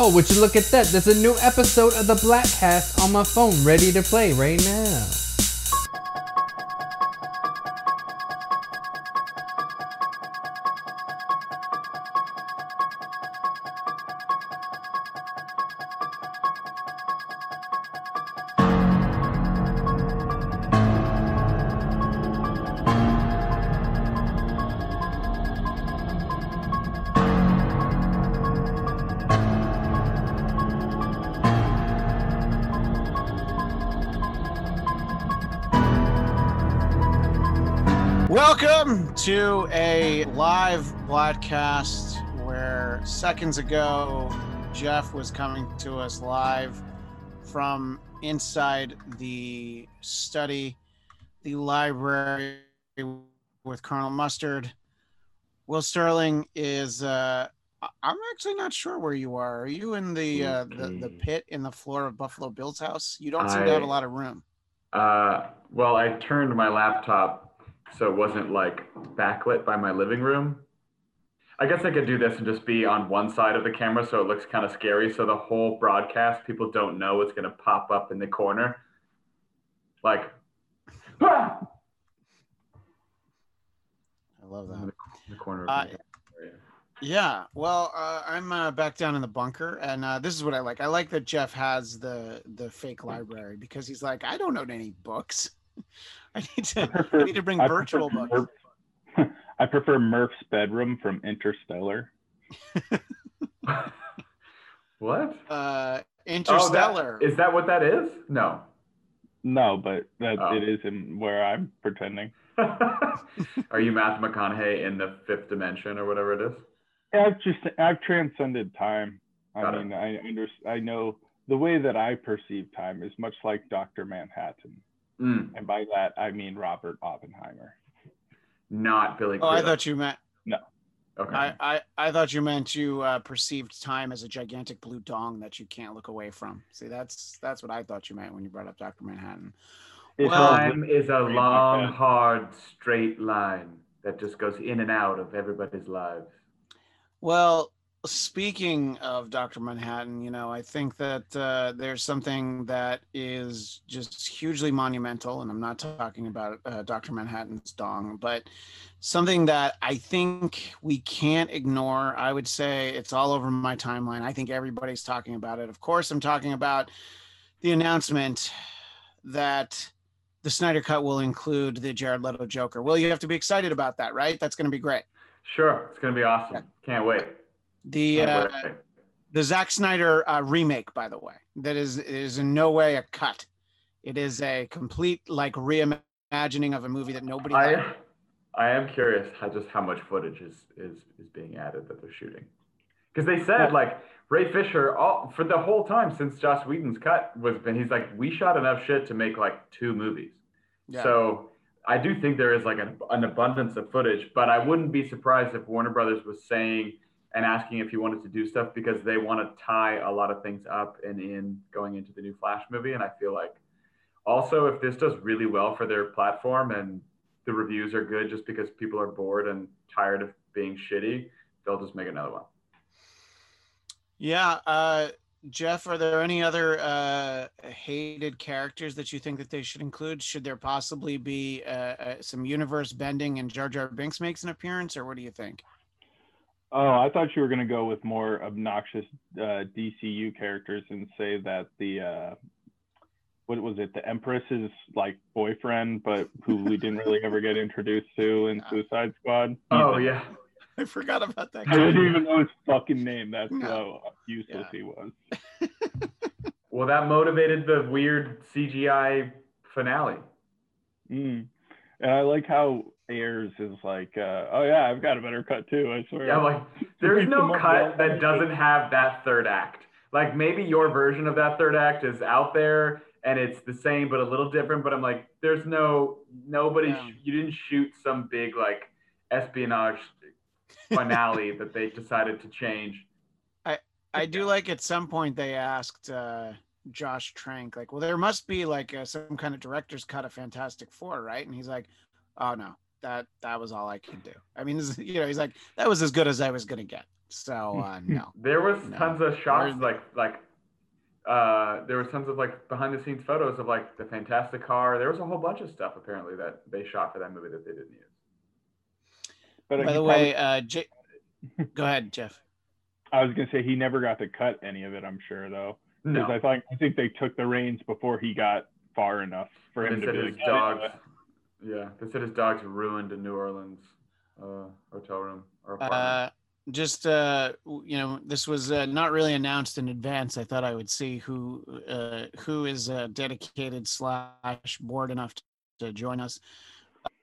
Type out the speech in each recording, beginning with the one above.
Oh, would you look at that? There's a new episode of the Black Bladtcast on my phone ready to play right now. Broadcast where seconds ago Jeff was coming to us live from inside the study, the library with Colonel Mustard. Will Sterling is uh I- I'm actually not sure where you are. Are you in the uh the, the pit in the floor of Buffalo Bill's house? You don't seem to have a lot of room. Uh, well, I turned my laptop so it wasn't like backlit by my living room. I guess I could do this and just be on one side of the camera so it looks kind of scary. So the whole broadcast, people don't know what's going to pop up in the corner. Like, "Ah!" I love in that. the, in the corner of Uh, the area. Yeah, well, uh, I'm uh, back down in the bunker, and uh, this is what I like. I like that Jeff has the the fake library because he's like, I don't own any books. I need to I need to bring virtual books. Murph- I prefer Murph's bedroom from Interstellar. What? Uh, Oh, Interstellar. that, is that what that is? No. No, but that Oh. it is in where I'm pretending. Are you Matthew McConaughey in the fifth dimension or whatever it is? I've just I've transcended time. I Got it. mean, I under, I know the way that I perceive time is much like Doctor Manhattan, Mm, and by that I mean Robert Oppenheimer. Not Billy. oh, I thought you meant No. Okay. I, I I thought you meant you uh, perceived time as a gigantic blue dong that you can't look away from. See, that's that's what I thought you meant when you brought up Doctor Manhattan. Well- Time is a long, hard, straight line that just goes in and out of everybody's lives. Well, speaking of Dr. Manhattan, you know, I think that uh, there's something that is just hugely monumental, and I'm not talking about uh, Dr. Manhattan's dong, but something that I think we can't ignore. I would say it's all over my timeline. I think everybody's talking about it. Of course, I'm talking about the announcement that the Snyder Cut will include the Jared Leto Joker. Well, you have to be excited about that, right? That's going to be great. Sure, it's gonna be awesome. Can't wait. The uh, the Zack Snyder uh, remake, by the way, that is is in no way a cut. It is a complete like reimagining of a movie that nobody. liked. I, I am curious how just how much footage is is is being added that they're shooting, because they said like Ray Fisher all for the whole time since Joss Whedon's cut was been he's like we shot enough shit to make like two movies. Yeah. So I do think there is like an, an abundance of footage, but I wouldn't be surprised if Warner Brothers was saying and asking if he wanted to do stuff because they want to tie a lot of things up and in going into the new Flash movie. And I feel like also if this does really well for their platform and the reviews are good just because people are bored and tired of being shitty, they'll just make another one. yeah, uh, Jeff, are there any other uh, hated characters that you think that they should include? Should there possibly be uh, uh, some universe bending and Jar Jar Binks makes an appearance, or what do you think? Oh, I thought you were gonna go with more obnoxious uh, DCU characters and say that the uh, what was it? The Empress's like boyfriend, but who we didn't really ever get introduced to in Suicide Squad. Oh He's- yeah. I forgot about that. Guy. I didn't even know his fucking name. That's No. how useless Yeah. he was. Well, that motivated the weird CGI finale. Mm. And I like how Ayers is like, uh, oh yeah, I've got a better cut too. I swear. Yeah, like there's no cut that doesn't have that third act. Like maybe your version of that third act is out there and it's the same but a little different. But I'm like, there's no nobody. Yeah. You didn't shoot some big like espionage finale that they decided to change. I I do like at some point they asked uh, Josh Trank, like, well, there must be like uh some kind of director's cut of Fantastic Four, right? And he's like, oh no, that that was all I could do. I mean, this you know, he's like, that was as good as I was gonna get. So uh, no. There was No. tons of shots Where's- like like uh there was tons of like behind the scenes photos of like the fantastic car. There was a whole bunch of stuff apparently that they shot for that movie that they didn't use. But By he the probably- way, uh, J- go ahead, Jeff. I was gonna say he never got to cut any of it. I'm sure though, because No. I thought I think they took the reins before he got far enough for him to said be his like, dogs yeah, they said his dogs ruined a New Orleans uh hotel room or apartment. Uh, just uh, you know, this was uh, not really announced in advance. I thought I would see who uh, who is uh, dedicated slash bored enough to join us.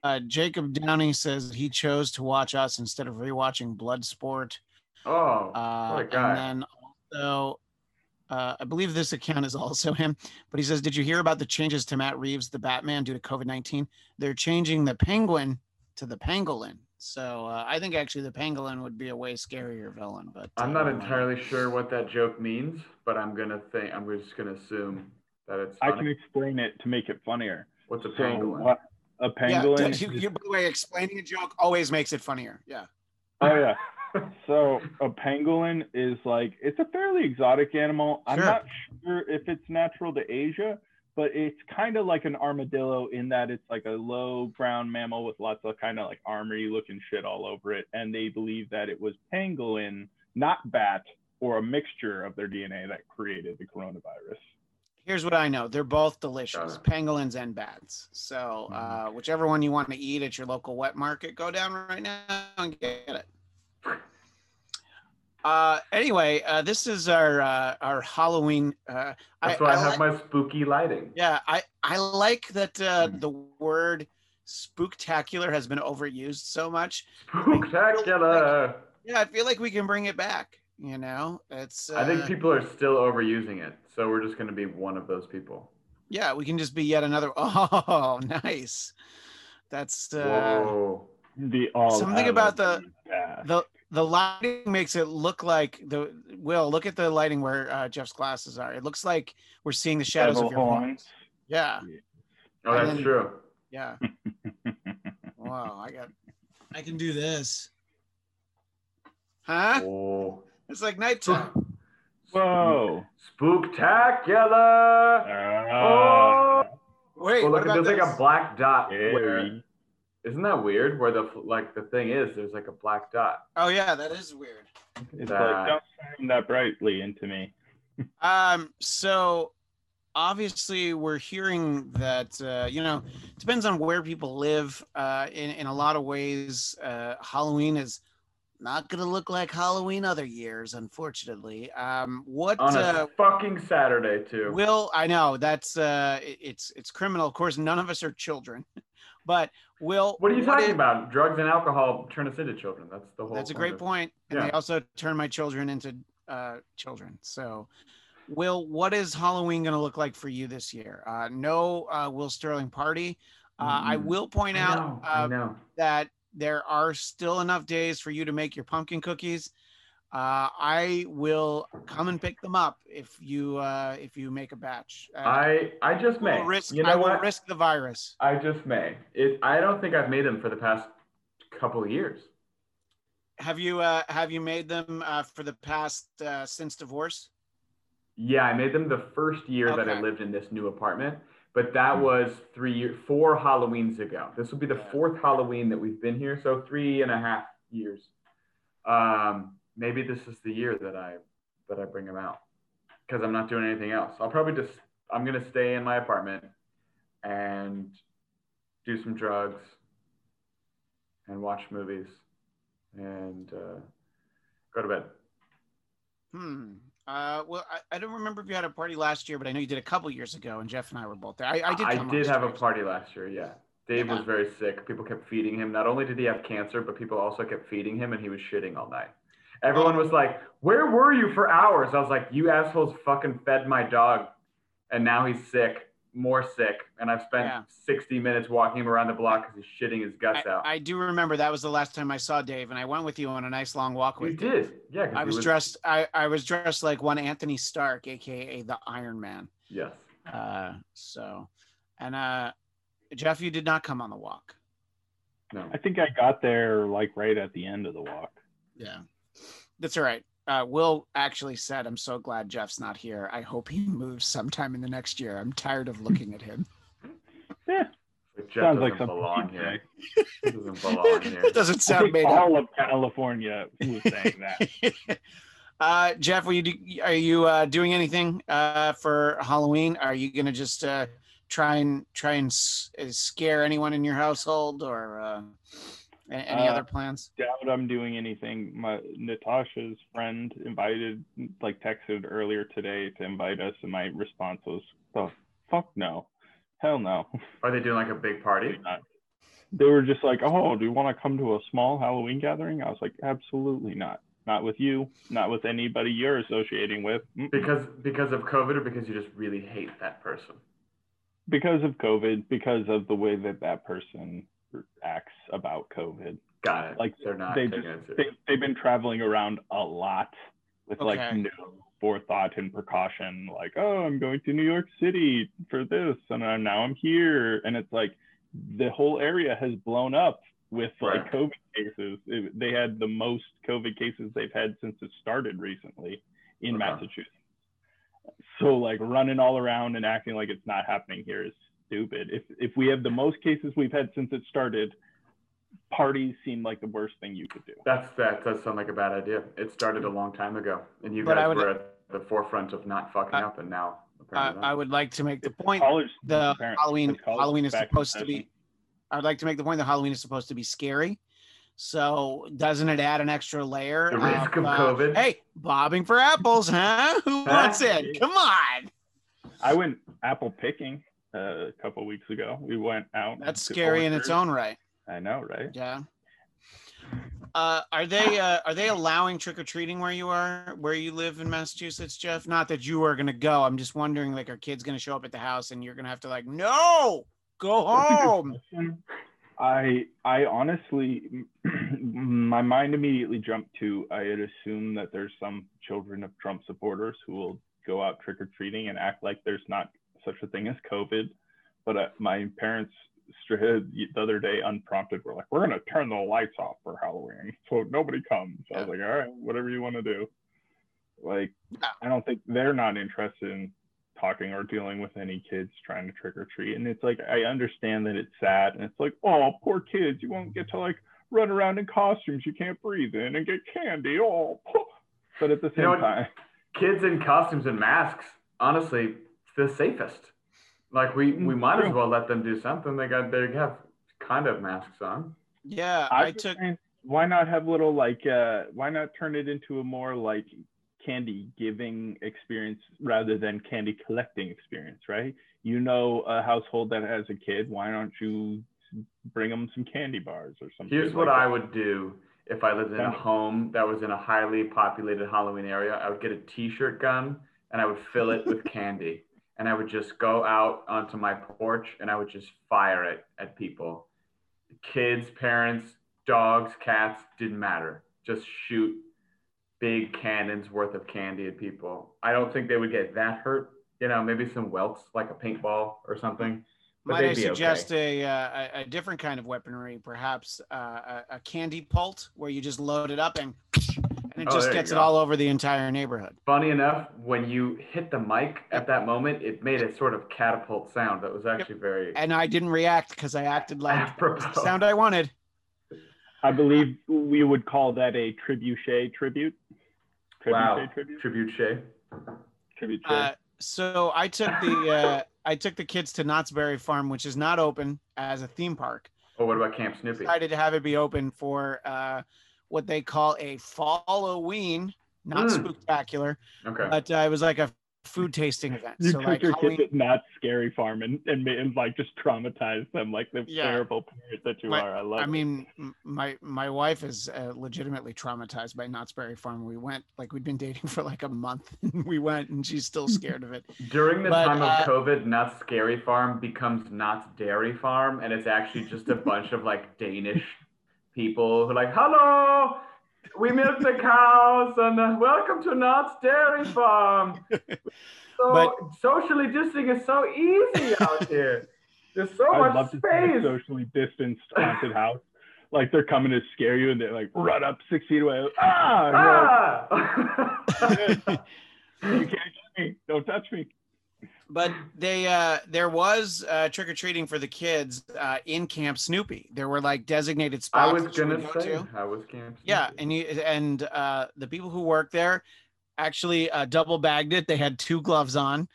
Uh, Jacob Downey says he chose to watch us instead of rewatching Bloodsport. oh, Uh, what a guy. And then also, uh, I believe this account is also him, but he says, Did you hear about the changes to Matt Reeves, the Batman, due to COVID 19? They're changing the penguin to the pangolin. So uh, I think actually the pangolin would be a way scarier villain. But I'm uh, not entirely sure what that joke means, but I'm gonna think I'm just gonna assume that it's I can explain it to make it funnier. What's a So pangolin? what a Yeah, pangolin. you, you, by the way, explaining a joke always makes it funnier. Yeah. oh yeah. So a pangolin is like it's a fairly exotic animal. I'm Sure. not sure if it's natural to Asia, but it's kind of like an armadillo in that it's like a low brown mammal with lots of kind of like armory looking shit all over it. And they believe that it was pangolin, not bat, or a mixture of their DNA that created the coronavirus. Here's what I know. They're both delicious, Got pangolins and bats. So, uh, whichever one you want to eat at your local wet market, go down right now and get it. Uh, anyway, uh, this is our uh, our Halloween. Uh, That's why I, have like- my spooky lighting. yeah, I I like that uh, Mhm. the word spooktacular has been overused so much. Spooktacular. Yeah, I feel like we can bring it back. You know, it's. Uh, I think people are still overusing it, so we're just gonna be one of those people. Yeah, we can just be yet another. Oh, nice. That's uh, Whoa. The all Something about the- Yeah. the the lighting makes it look like the will look at the lighting where uh, Jeff's glasses are. It looks like we're seeing the shadows of your horns. Yeah, Oh, And that's then- true. yeah. Wow, I got. I can do this. Huh? Oh. It's like nighttime. Whoa. Spooktacular. Ah. Wait, oh, what look, about there's like a black dot. Where, Scary. Isn't that weird? Where the like the thing is, there's like a black dot. Oh yeah, that is weird. It's That- like don't shine that brightly into me. Um, so obviously we're hearing that uh, you know depends on where people live. Uh, in in a lot of ways, uh, Halloween is not going to look like Halloween other years, unfortunately. Um, what On a uh, fucking Saturday too. will I know that's uh, it- it's it's criminal. Of course, none of us are children, but will what are you what talking if- about? Drugs and alcohol turn us into children. That's the whole. That's a great point. And they also turn my children into uh, children. So, Will, what is Halloween going to look like for you this year? Uh, no uh, Will Sterling party. Uh, I Mm. will point I out know, I uh, that there are still enough days for you to make your pumpkin cookies. Uh, I will come and pick them up if you uh, if you make a batch. Uh, I I just may. risk. you know I what? risk the virus. I just may. It. I don't think I've made them for the past couple of years. Have you uh, have you made them uh, for the past uh, since divorce? Yeah, I made them the first year that I lived in this new apartment, but that was three years, four Halloweens ago. This will be the fourth Halloween that we've been here, so three and a half years. Um, maybe this is the year that I that I bring him out because I'm not doing anything else. I'll probably just I'm gonna stay in my apartment and do some drugs and watch movies and uh, go to bed. Hmm. Uh, well, I, I don't remember if you had a party last year, but I know you did a couple years ago, and Jeff and I were both there. I, I did. I did have a party last year. Yeah. Dave was very sick. People kept feeding him. Not only did he have cancer, but people also kept feeding him and he was shitting all night. Everyone was like, Where were you for hours? I was like, You assholes fucking fed my dog. And now he's sick, more sick. And I've spent Yeah. 60 minutes walking him around the block because he's shitting his guts I, out. I do remember that was the last time I saw Dave, and I went with you on a nice long walk with you. did. Yeah. 'cause I he was dressed. I, I was dressed like one Anthony Stark, aka the Iron Man. Yes. Uh, so, and uh, Jeff, you did not come on the walk. No. I think I got there like right at the end of the walk. Yeah. That's all right. Uh, Will actually said, "I'm so glad Jeff's not here. I hope he moves sometime in the next year. I'm tired of looking at him." Yeah, Like, Jeff sounds like doesn't something belong here. He doesn't belong here. That doesn't sound think made up. all of California was saying that. uh, Jeff, will you do, are you uh, doing anything uh, for Halloween? Are you gonna just uh, try and try and s- uh, scare anyone in your household, or uh, a- any Uh, other plans? doubt I'm doing anything. My Natasha's friend invited, like texted earlier today to invite us, and my response was, "The fuck no, hell no." Are they doing like a big party? They were just like, "Oh, do you want to come to a small Halloween gathering?" I was like, "Absolutely not. Not with you. Not with anybody you're associating with." Mm-mm. Because because of COVID or because you just really hate that person? Because of COVID, because of the way that that person acts about COVID. Got it. Like, they're not. They just, they, they've been traveling around a lot with like no forethought and precaution like oh i'm going to new york city for this and uh, now i'm here and it's like the whole area has blown up with like Right. covid cases It- they had the most covid cases they've had since it started recently in Okay. massachusetts so like running all around and acting like it's not happening here is stupid if if we have the most cases we've had since it started parties seem like the worst thing you could do That's that does sound like a bad idea. It started a long time ago, and you But guys would- were at the forefront of not fucking I- up, and now Uh, apparently not. I would like to make the point college the apparent- Halloween college Halloween is supposed to be. I would like to make the point that Halloween is supposed to be scary. So doesn't it add an extra layer? The risk of uh, COVID? Hey, bobbing for apples, huh? Who wants it? Come on. I went apple picking uh, a couple weeks ago. We went out. That's to scary in its own right. I know, right? Yeah. Uh, are they uh, are they allowing trick or treating where you are, where you live in Massachusetts, Jeff? Not that you are gonna go. I'm just wondering, like, are kids gonna show up at the house and you're gonna have to like, no, go That's a good home. I I honestly, my mind immediately jumped to I had assumed that there's some children of Trump supporters who will go out trick or treating and act like there's not such a thing as COVID. But uh, my parents the other day, unprompted, were like, "We're gonna turn the lights off for Halloween, so nobody comes." I was like, "All right, whatever you want to do." Like, Yeah. I don't think they're not interested in talking or dealing with any kids trying to trick or treat. And it's like I understand that it's sad and it's like, oh, poor kids, you won't get to like run around in costumes you can't breathe in and get candy. Oh, but at the You same know time, Kids in costumes and masks, honestly, the safest. Like we we Mm, might as well let them do something. They got they have kind of masks on. Yeah, I just took. think, why not have little like uh why not turn it into a more like candy giving experience rather than candy collecting experience, right? You know a household that has a kid, why don't you bring them some candy bars or something? Here's what I would do if I lived in a home that was in a highly populated Halloween area. I would get a t-shirt gun and I would fill it with candy. And I would just go out onto my porch and I would just fire it at people. Kids, parents, dogs, cats, didn't matter. Just shoot big cannons worth of candy at people. I don't think they would get that hurt. You know, maybe some welts like a paintball or something. But Might I suggest okay. a, uh, a a different kind of weaponry, perhaps uh, a, a candy pult, where you just load it up and and it Oh, just there gets it all over the entire neighborhood. Funny enough, when you hit the mic at that moment, it made a sort of catapult sound that was actually very And I didn't react because I acted like the sound I wanted. I believe we would call that a trebuchet tribute. Trebuchet Wow. tribute. Tribute Shay. Trebuchet. Uh, so I took the uh, I took the kids to Knott's Berry Farm, which is not open as a theme park. Oh, what about Camp Snoopy? I Decided to have it be open for uh, what they call a Halloween, not Mm. spectacular, Okay. but uh, it was like a food tasting event. you so took like your Halloween, kids not scary farm and, and, made, and like just traumatized them like the Yeah. terrible parent that you My- are. I love I it. mean, my my wife is uh, legitimately traumatized by Knott's Berry Farm. We went like we'd been dating for like a month, and we went, and she's still scared of it. During the but, time uh, of COVID, Not Scary Farm becomes Not Dairy Farm, and it's actually just a bunch of like Danish people who are like, "Hello, we milk the cows, and uh, welcome to Knott's Dairy Farm." So But- socially distancing is so easy out here. There's so I'd love much to see a space. socially distanced haunted house. like they're coming to scare you and they're like run up six feet away. Ah! Like, Ah! you can't touch me. Don't touch me. But they uh there was uh trick or treating for the kids uh in camp snoopy there were like designated spots I was that you would gonna go say to. I was camp. yeah and you and uh the people who work there actually uh double bagged it they had two gloves on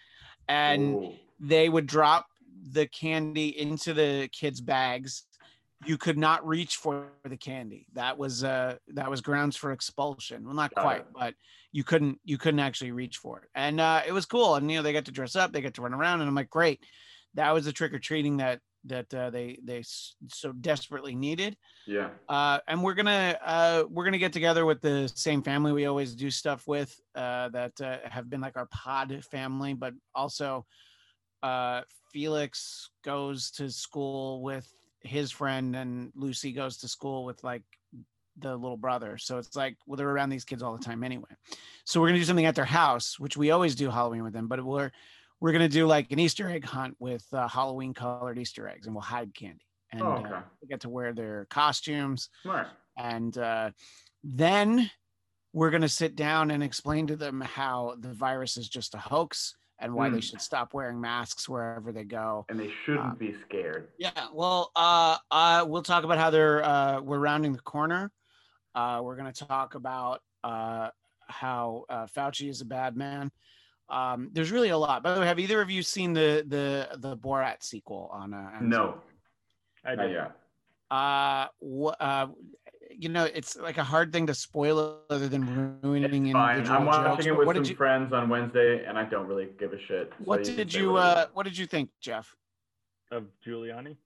and Ooh. they would drop the candy into the kids bags you could not reach for the candy that was uh that was grounds for expulsion well not Got quite it. but you couldn't you couldn't actually reach for it. And uh it was cool and you know they got to dress up they got to run around and i'm like great. That was the trick-or-treating that that uh, they they so desperately needed. Yeah. uh, and we're gonna uh, we're gonna get together with the same family we always do stuff with uh, that uh, have been like our pod family, but also uh, Felix goes to school with his friend, and Lucy goes to school with like the little brother. So it's like well, they're around these kids all the time anyway. So we're gonna do something at their house, which we always do Halloween with them, but we're we're gonna do like an Easter egg hunt with uh, Halloween colored Easter eggs, and we'll hide candy. And Oh, uh, okay. they get to wear their costumes Smart. and uh, then we're going to sit down and explain to them how the virus is just a hoax and why they Mm. should stop wearing masks wherever they go And they shouldn't Uh, be scared. yeah well uh, uh, we'll talk about how they're uh, we're rounding the corner uh, we're going to talk about uh, how uh, fauci is a bad man um, there's really a lot by the way have either of you seen the the the borat sequel on uh, Amazon? No, I not did. yet. uh, wh- uh you know it's like a hard thing to spoil other than ruining It's fine. I'm watching jokes, it with what some you friends on Wednesday, and I don't really give a shit. so what can did you whatever uh what did you think jeff Of Giuliani.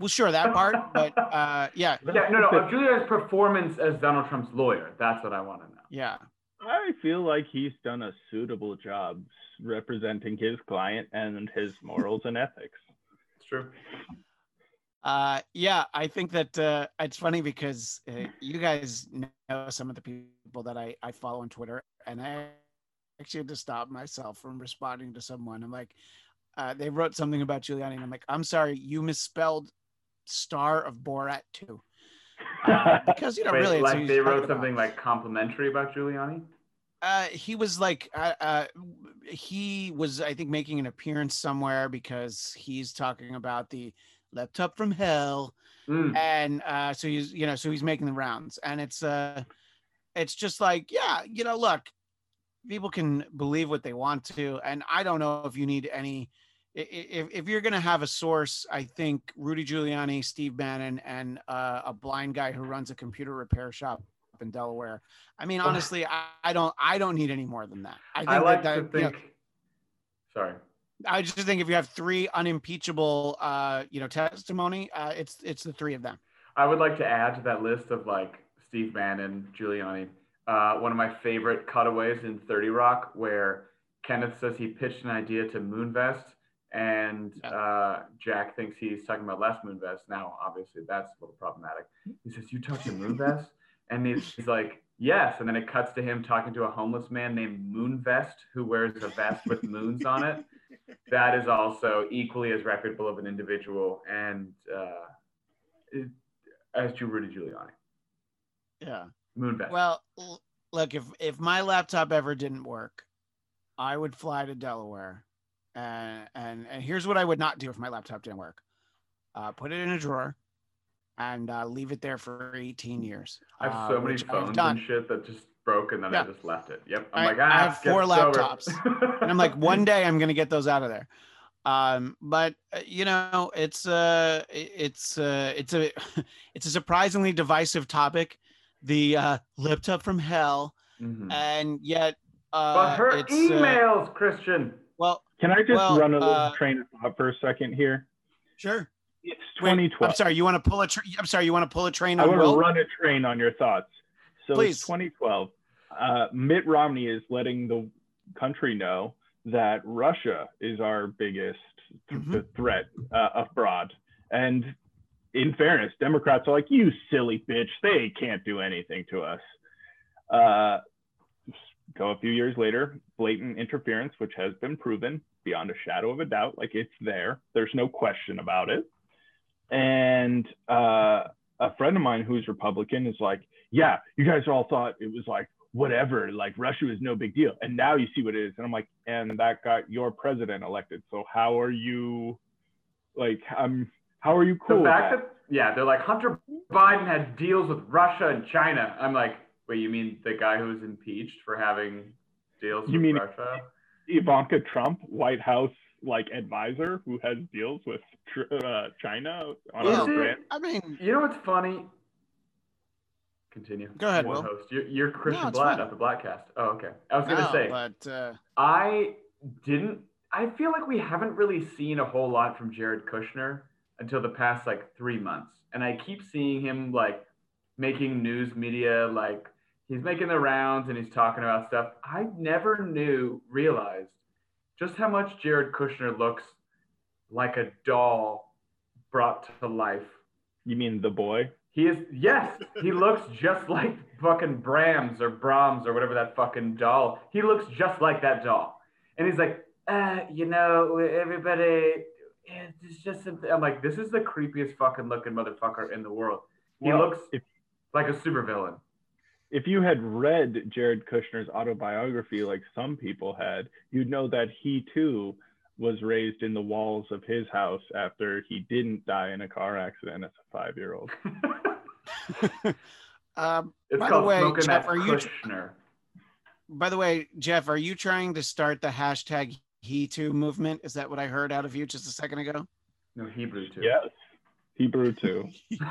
Well sure that part but uh yeah Yeah, no, no. Of Julia's performance as Donald Trump's lawyer. That's what I want to know. yeah I feel like he's done a suitable job representing his client and his morals and ethics. It's true. uh yeah i think that uh it's funny because uh, you guys know some of the people that i i follow on twitter and i actually had to stop myself from responding to someone i'm like uh they wrote something about giuliani and i'm like i'm sorry you misspelled star of borat too uh, because you know Wait, really it's like they wrote about. something like complimentary about Giuliani. uh he was like uh, uh he was i think making an appearance somewhere because he's talking about the laptop from hell Mm. and uh so he's you know so he's making the rounds and it's uh it's just like yeah you know look people can believe what they want to and i don't know if you need any if, if you're going to have a source i think rudy giuliani steve bannon and uh, a blind guy who runs a computer repair shop in delaware i mean honestly I, I don't i don't need any more than that i think I like that, to that, you know, think. Sorry. I just think if you have three unimpeachable, uh, you know, testimony, uh, it's it's the three of them. I would like to add to that list of like Steve Bannon, Giuliani. Uh, one of my favorite cutaways in 30 Rock, where Kenneth says he pitched an idea to Moonvest, and uh, Jack thinks he's talking about Les Moonves. Now, obviously, that's a little problematic. He says, "You talked to Moonvest," and he's, he's like, "Yes." And then it cuts to him talking to a homeless man named Moonvest, who wears a vest with moons on it. That is also equally as reputable of an individual, and uh, it, as Drew Rudy Giuliani. Yeah. Moonvest. Well, look, if if my laptop ever didn't work, I would fly to Delaware, and and and here's what I would not do if my laptop didn't work: uh, put it in a drawer, and uh, leave it there for 18 years. I have uh, so many phones and shit that just broke, and then Yeah. I just left it. Yep. I'm I- like, I ah, have four guess it's over." laptops. and I'm like, one day I'm gonna get those out of there. Um, but uh, you know, it's uh, it- it's uh, it's a it's a surprisingly divisive topic, the uh, laptop from hell, Mhm. and yet uh, but her it's uh, emails, Christian. Well, Can I just Well, run a little uh, train of thought for a second here? sure. It's Wait, 2012. I'm sorry. You want to pull a? Tra- I'm sorry. You want to pull a train I on want to run a train on your thoughts. So Please. it's 2012. Uh, Mitt Romney is letting the country know that Russia is our biggest th- Mhm. threat uh, abroad. And in fairness, Democrats are like, you silly bitch, they can't do anything to us. Uh, go a few years later, blatant interference, which has been proven beyond a shadow of a doubt, like it's there. There's no question about it. And uh, a friend of mine who's Republican is like, yeah, you guys all thought it was like whatever, like Russia was no big deal, and now you see what it is. And I'm like, and that got your president elected. So how are you, like, um, how are you cool? the fact that? that yeah, they're like Hunter Biden had deals with Russia and China. I'm like, wait, you mean the guy who was impeached for having deals You with mean- Russia? Ivanka Trump, White House like advisor who has deals with tr- uh, China on Well, a grant. I mean, You know what's funny? Continue. Go ahead, You're Will. Host. You're, you're Christian it's Blatt, not the Blackcast. Oh, okay. I was gonna no, say but uh, I didn't. I feel like we haven't really seen a whole lot from Jared Kushner until the past like three months, and I keep seeing him like making news media, like he's making the rounds and he's talking about stuff. I never knew, realized just how much Jared Kushner looks like a doll brought to life. You mean the boy? He is yes, he looks just like fucking Brahms or Brahms or whatever that fucking doll. He looks just like that doll. And he's like, uh, you know, everybody it's just something. I'm like, this is the creepiest fucking looking motherfucker in the world. He Well, looks if- like a supervillain. If you had read Jared Kushner's autobiography, like some people had, you'd know that he too was raised in the walls of his house after he didn't die in a car accident as a five year old. um, It's By the way, Jeff, that are you- Kushner. by the way, Jeff, are you trying to start the hashtag He Too movement? Is that what I heard out of you just a second ago? no, Hebrew too. Yes. Hebrew too.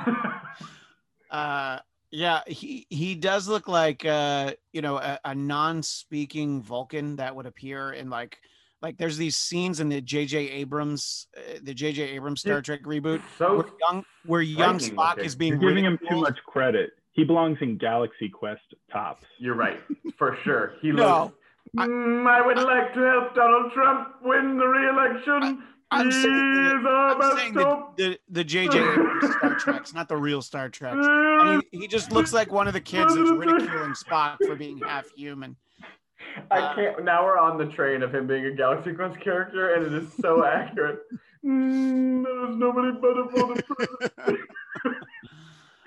Uh, yeah, he he does look like uh, you know a, a non-speaking Vulcan that would appear in like like there's these scenes in the J.J. Abrams uh, the J.J. Abrams Star Trek reboot so where young where young Spock looking. is being You're giving him too much credit. He belongs in Galaxy Quest tops. You're right, for sure. He No, looks. I- "Mm, I would like to help Donald Trump win the re-election. I'm saying that- I'm saying the the, the J.J. Star Treks, not the real Star Treks. And he, he just looks like one of the kids that's ridiculing Spock for being half human. I can't. Now we're on the train of him being a Galaxy Quest character, and it is so accurate. Mm, there's nobody better for the.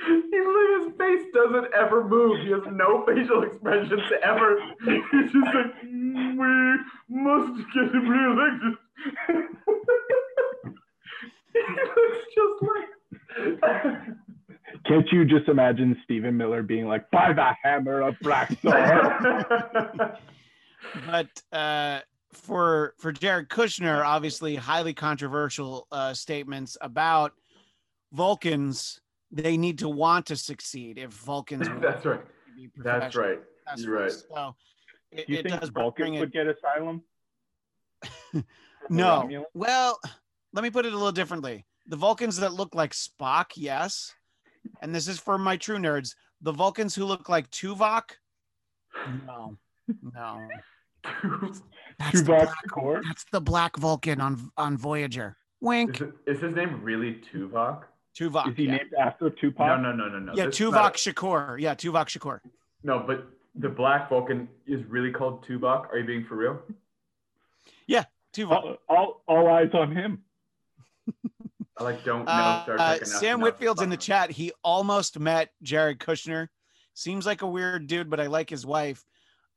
He's like his face doesn't ever move. He has no facial expressions ever. He's just like, "Mm, we must get him reelected. He looks just like. Can't you just imagine Stephen Miller being like, by the hammer of Black Thor? but uh, for for Jared Kushner, obviously highly controversial uh, statements about Vulcans. They need to want to succeed if Vulcans That's right. be That's right. successful. You're right. So it, Do you it think does Vulcans bring it. would get asylum? No. Romulans? Well, let me put it a little differently. The Vulcans that look like Spock, yes. And this is for my true nerds. The Vulcans who look like Tuvok, no, no. That's the, black, core? that's the black Vulcan on on Voyager. Wink. Is, it, is his name really Tuvok? Tuvok. Is he yeah, named after Tupac? No, no, no, no, no. yeah That's Tuvok not- Shakur. Yeah, Tuvok Shakur. No, but the Black Vulcan is really called Tuvok. Are you being for real? Tuvok. All, all, all eyes on him. I like don't know Uh, Star uh, enough. Sam to Whitfield's in the chat. He almost met Jared Kushner. Seems like a weird dude, but I like his wife.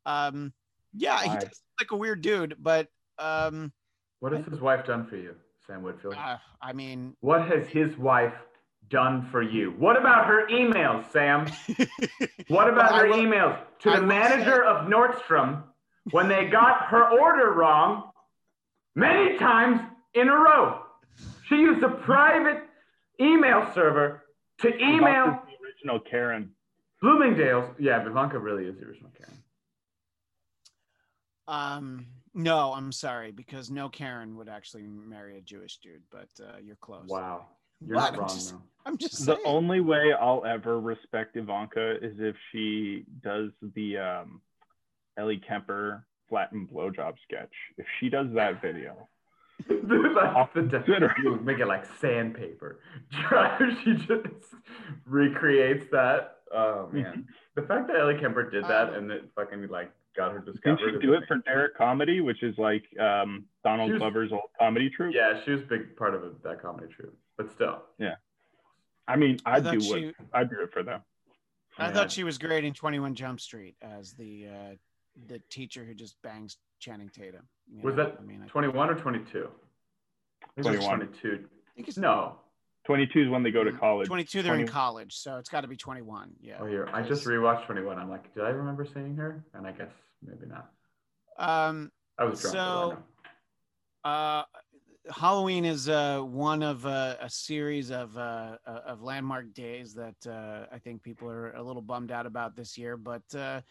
Um, yeah, he does look like a weird dude, but um, What has his wife done for you, Sam Whitfield? uh, I mean, What has his wife done for you? What about her emails, Sam? What about Well, her will- emails to I the manager say- of Nordstrom when they got her order wrong many times in a row? She used a private email server to email Ivanka's the original Karen. Bloomingdale's. Yeah, Ivanka really is the original Karen. um, no, I'm sorry because no Karen would actually marry a Jewish dude, but uh, you're close. Wow. You're What? not wrong, Just- though. I'm just The saying. only way I'll ever respect Ivanka is if she does the um, Ellie Kemper flattened blowjob sketch. If she does that video, Dude, that's the Consider. you make it like sandpaper. she just recreates that. Oh man, the fact that Ellie Kemper did that Um, and it fucking like got her discovered. didn't discovered. she do it for. Derrick Comedy, which is like um, Donald was- Glover's old comedy troupe? Yeah, she was a big part of it, that comedy troupe. But still, Yeah. I mean, I I'd thought do she, what I'd do it for them. I Yeah. thought she was great in Twenty One Jump Street as the uh, the teacher who just bangs Channing Tatum. you Was know? that I mean, I, 21 or 22? I think it was 21. 22. I think it's No. 22 is when they go to Mm, college. 22. They're in college, so it's got to be 21. Yeah. Oh, here. I just rewatched 21. I'm like, did I remember seeing her? And I guess maybe not. Um, I was drunk. So- uh, Halloween is uh, one of uh, a series of uh, uh, of landmark days that uh, I think people are a little bummed out about this year, but uh,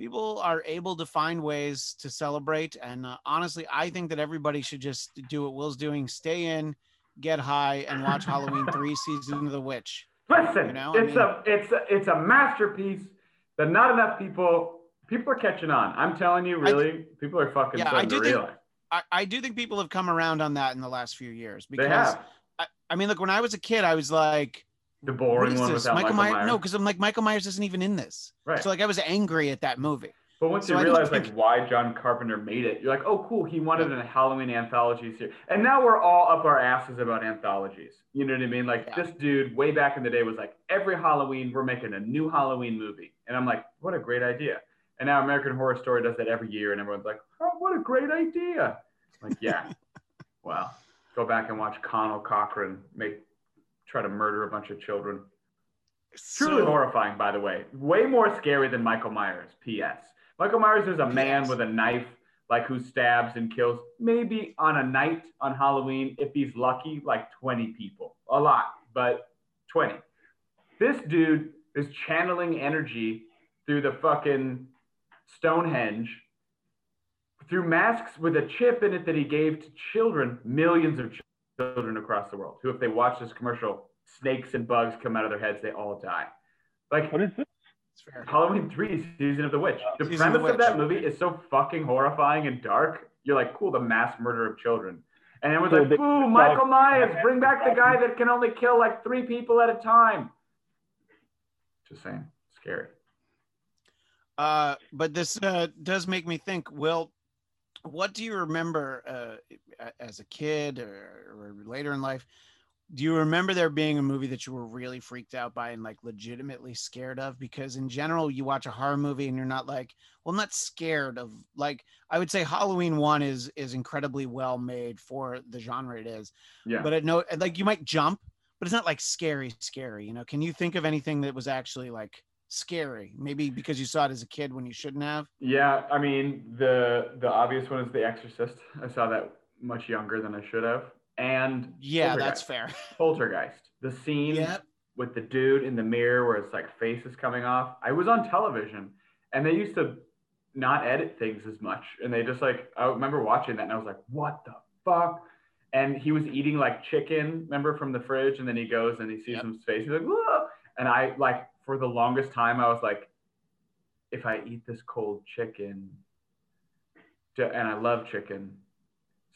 people are able to find ways to celebrate. And uh, honestly, I think that everybody should just do what Will's doing: stay in, get high, and watch Halloween Three: Season of the Witch. Listen, You know, I it's mean- a it's a, it's a masterpiece that not enough people people are catching on. I'm telling you, really, people are fucking Yeah, I do think- I, I do think people have come around on that in the last few years They because have I, I mean, look, when I was a kid, I was like. The boring one this? without Michael, Michael, Myers? No, because I'm like Michael Myers isn't even in this. right. So like I was angry at that movie. But once So you realize think- like why John Carpenter made it, you're like, oh cool, he wanted a Halloween anthology series. And now we're all up our asses about anthologies. You know what I mean? Like Yeah. this dude way back in the day was like, every Halloween we're making a new Halloween movie. And I'm like, what a great idea. And now American Horror Story does that every year and everyone's like, oh, what a great idea. Like, yeah. well, Go back and watch Conal Cochran make try to murder a bunch of children. Truly horrifying, by the way. Way more scary than Michael Myers. P.S. Michael Myers is a man with a knife, like who stabs and kills, maybe on a night on Halloween, if he's lucky, like 20 people. A lot, but 20. This dude is channeling energy through the fucking Stonehenge through masks with a chip in it that he gave to children, millions of children across the world, who, if they watch this commercial, snakes and bugs come out of their heads, they all die. Like What is this? It's fair. Halloween 3, Season of the Witch. The Season of the premise of that movie is so fucking horrifying and dark. You're like, cool, the mass murder of children. And it was So like, they- boo, Michael Myers, bring back the guy that can only kill like three people at a time. Just saying, scary. Uh, but this uh, does make me think. Will, what do you remember uh, as a kid or, or later in life? Do you remember there being a movie that you were really freaked out by and like legitimately scared of? Because in general, you watch a horror movie and you're not like, well, I'm not scared of. Like, I would say Halloween one is is incredibly well made for the genre it is. Yeah. But at no, like you might jump, but it's not like scary, scary. You know? Can you think of anything that was actually like scary? Maybe because you saw it as a kid when you shouldn't have. Yeah, I mean the the obvious one is The Exorcist. I saw that much younger than I should have. And Yeah, that's fair. Poltergeist. The scene Yep. with the dude in the mirror where it's like face is coming off. I was on television and they used to not edit things as much. And they just like I remember watching that and I was like, what the fuck? And he was eating like chicken, remember from the fridge, and then he goes and he sees Yep. his face. He's like, Whoa! and I like for the longest time I was like, if I eat this cold chicken, and I love chicken,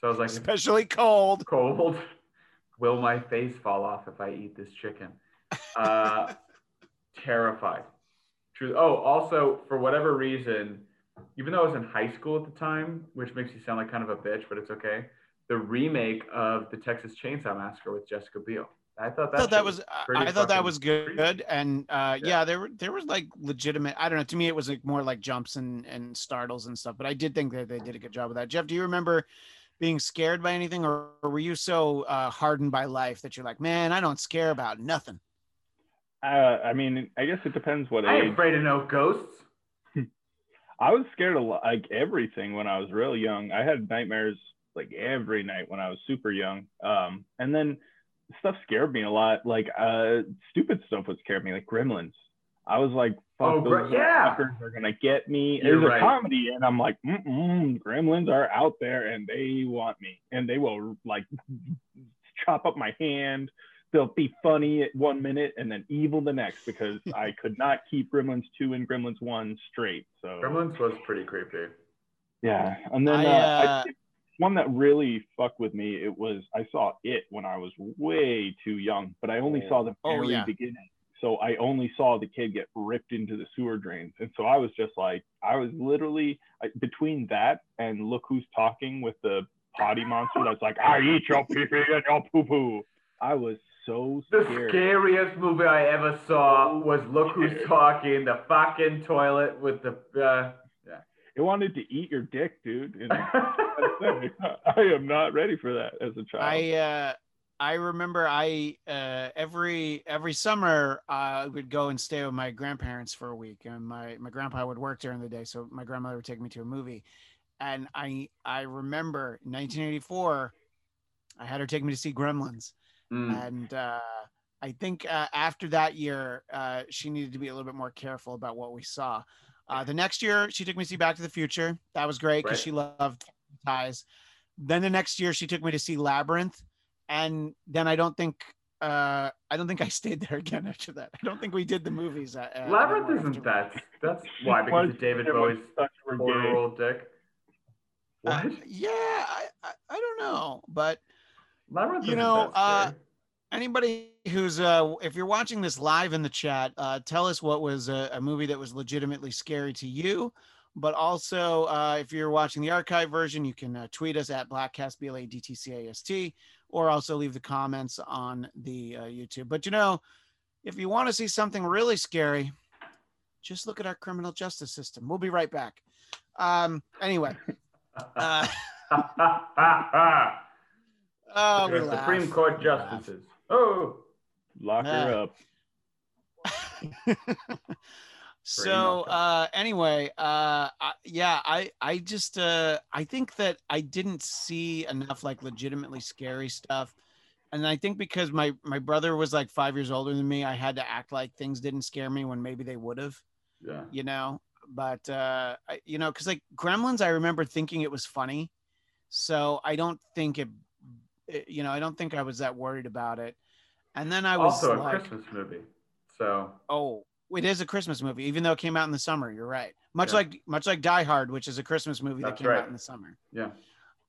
so I was like, Especially cold. cold. Will my face fall off if I eat this chicken? Uh, terrified. True. Oh, also, for whatever reason, even though I was in high school at the time, which makes you sound like kind of a bitch, but it's okay. The remake of the Texas Chainsaw Massacre with Jessica Biel. I thought that, I thought that shit was I thought that was good, creepy. and uh, Yeah. yeah. there were there was like legitimate. I don't know. To me, it was like more like jumps and and startles and stuff. But I did think that they did a good job with that. Jeff, do you remember being scared by anything, or, or were you so uh, hardened by life that you're like, man, I don't scare about nothing? Uh, I mean, I guess it depends what I age. ain't afraid of no ghosts. I was scared of like everything when I was real young. I had nightmares like every night when I was super young. Um, and then stuff scared me a lot. Like uh, stupid stuff would scare me, like Gremlins. I was like, "Fuck, Oh, those Gre- yeah. fuckers are gonna get me." You're There's right. a comedy, and I'm like, Mm-mm, "Gremlins are out there, and they want me, and they will like chop up my hand." They'll be funny at one minute and then evil the next because I could not keep Gremlins 2 and Gremlins 1 straight. So Gremlins was pretty creepy. yeah, and then I, uh, uh, think one that really fucked with me. It was I saw it when I was way too young, but I only saw the Oh, very yeah. beginning. So I only saw the kid get ripped into the sewer drains, and so I was just like, I was literally I, between that and look who's talking with the potty monster that's like, I eat your pee pee and your poo poo. I was so The scariest movie I ever saw was Look Who's Talking, the fucking toilet with the. Uh, It wanted to eat your dick, dude. And I am not ready for that as a child. I uh, I remember I uh, every every summer I would go and stay with my grandparents for a week, and my my grandpa would work during the day, so my grandmother would take me to a movie, and I I remember in 1984, I had her take me to see Gremlins, mm. and uh, I think uh, after that year, uh, she needed to be a little bit more careful about what we saw. Uh, the next year, she took me to see Back to the Future. That was great because Right. she loved ties. Then the next year, she took me to see Labyrinth, and then I don't think uh, I don't think I stayed there again after that. I don't think we did the movies. Uh, uh, Labyrinth isn't that. That's why because of David Bowie's Such a four gay. year old dick. Uh, What? yeah, I, I I don't know, but Labyrinth you isn't know, that uh, scary. Anybody who's uh if you're watching this live in the chat uh tell us what was a, a movie that was legitimately scary to you but also uh if you're watching the archive version you can uh, tweet us at Bladtcast b-l-a-d-t-c-a-s-t or also leave the comments on the uh, youtube but you know if you want to see something really scary just look at our criminal justice system we'll be right back um anyway uh oh, laugh. Supreme Court justices. Oh, Lock her Yeah. up. so uh anyway uh I, yeah i i just uh i think that i didn't see enough like legitimately scary stuff and i think because my my brother was like five years older than me i had to act like things didn't scare me when maybe they would have yeah. you know but uh I, you know because like gremlins i remember thinking it was funny so i don't think it, it you know i don't think i was that worried about it and then i was Also a like Christmas movie. So Oh, it is a Christmas movie, even though it came out in the summer. You're right. Much Yeah. like much like Die Hard, which is a Christmas movie that came right. out in the summer. yeah.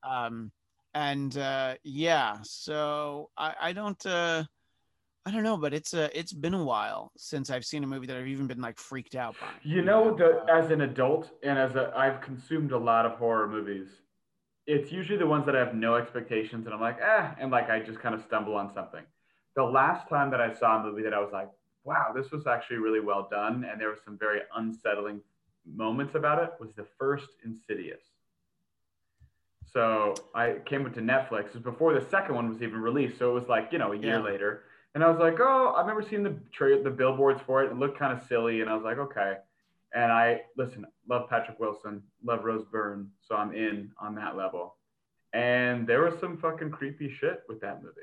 Um, and uh, yeah, so I, I don't uh, I don't know, but it's uh, it's been a while since I've seen a movie that I've even been like freaked out by. You know, the, as an adult and as a, I've consumed a lot of horror movies. It's usually the ones that I have no expectations and I'm like, eh, and like I just kind of stumble on something. The last time that I saw a movie that I was like, wow, this was actually really well done, and there were some very unsettling moments about it, was the first Insidious. So I came into Netflix. It was before the second one was even released, so it was like you know a year Yeah. later. And I was like, oh, I remember seeing the tra- the billboards for it. It looked kind of silly, and I was like, okay. And I listen, love Patrick Wilson, love Rose Byrne, so I'm in on that level. And there was some fucking creepy shit with that movie.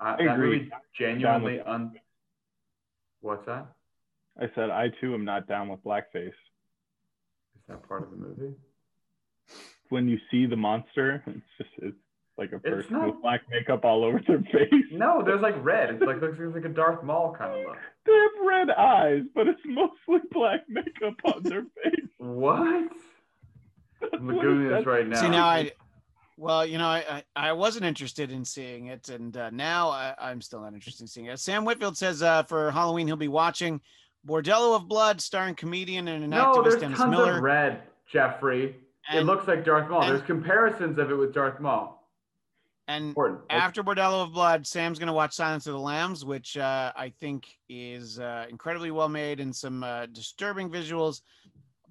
Uh, I that agree. movie genuinely un. What's that? I said I too am not down with blackface. Is that part of the movie? When you see the monster, it's just it's like a person not- with black makeup all over their face. No, there's like red. It's like looks like a Darth Maul kind of look. They have red eyes, but it's mostly black makeup on their face. What? That's I'm what it googling this right now. See now I, well you know I I, I wasn't interested in seeing it, and uh, now I, I'm still not interested in seeing it. Sam Whitfield says uh, for Halloween he'll be watching Bordello of Blood, starring comedian and an No, activist there's Dennis tons Miller. of red, Jeffrey. it looks like Darth Maul. and- there's comparisons of it with Darth Maul. And Important. after Bordello of Blood, Sam's going to watch Silence of the Lambs, which uh, I think is uh, incredibly well made and some uh, disturbing visuals.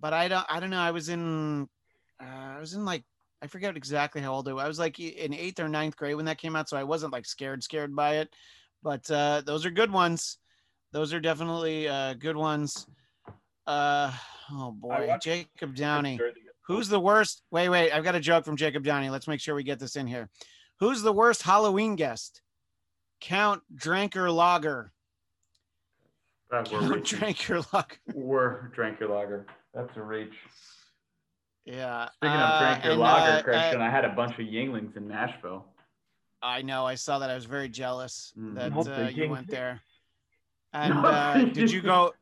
But I don't, I don't know. I was in, uh, I was in like, I forget exactly how old I was. I was like in eighth or ninth grade when that came out, so I wasn't like scared, scared by it. But uh, those are good ones. Those are definitely uh, good ones. Uh, oh boy, Jacob Downey. Who's the worst? Wait, wait. I've got a joke from Jacob Downey. Let's make sure we get this in here. Who's the worst Halloween guest? Count Dranker Lager. That Count reaching. Dranker Lager. we're drank your lager. That's a reach. Yeah. Speaking uh, of drank your and, lager, uh, Christian, uh, I had a bunch of Yuenglings in Nashville. I know. I saw that. I was very jealous Mm. that uh, the you went there. And uh, did you go?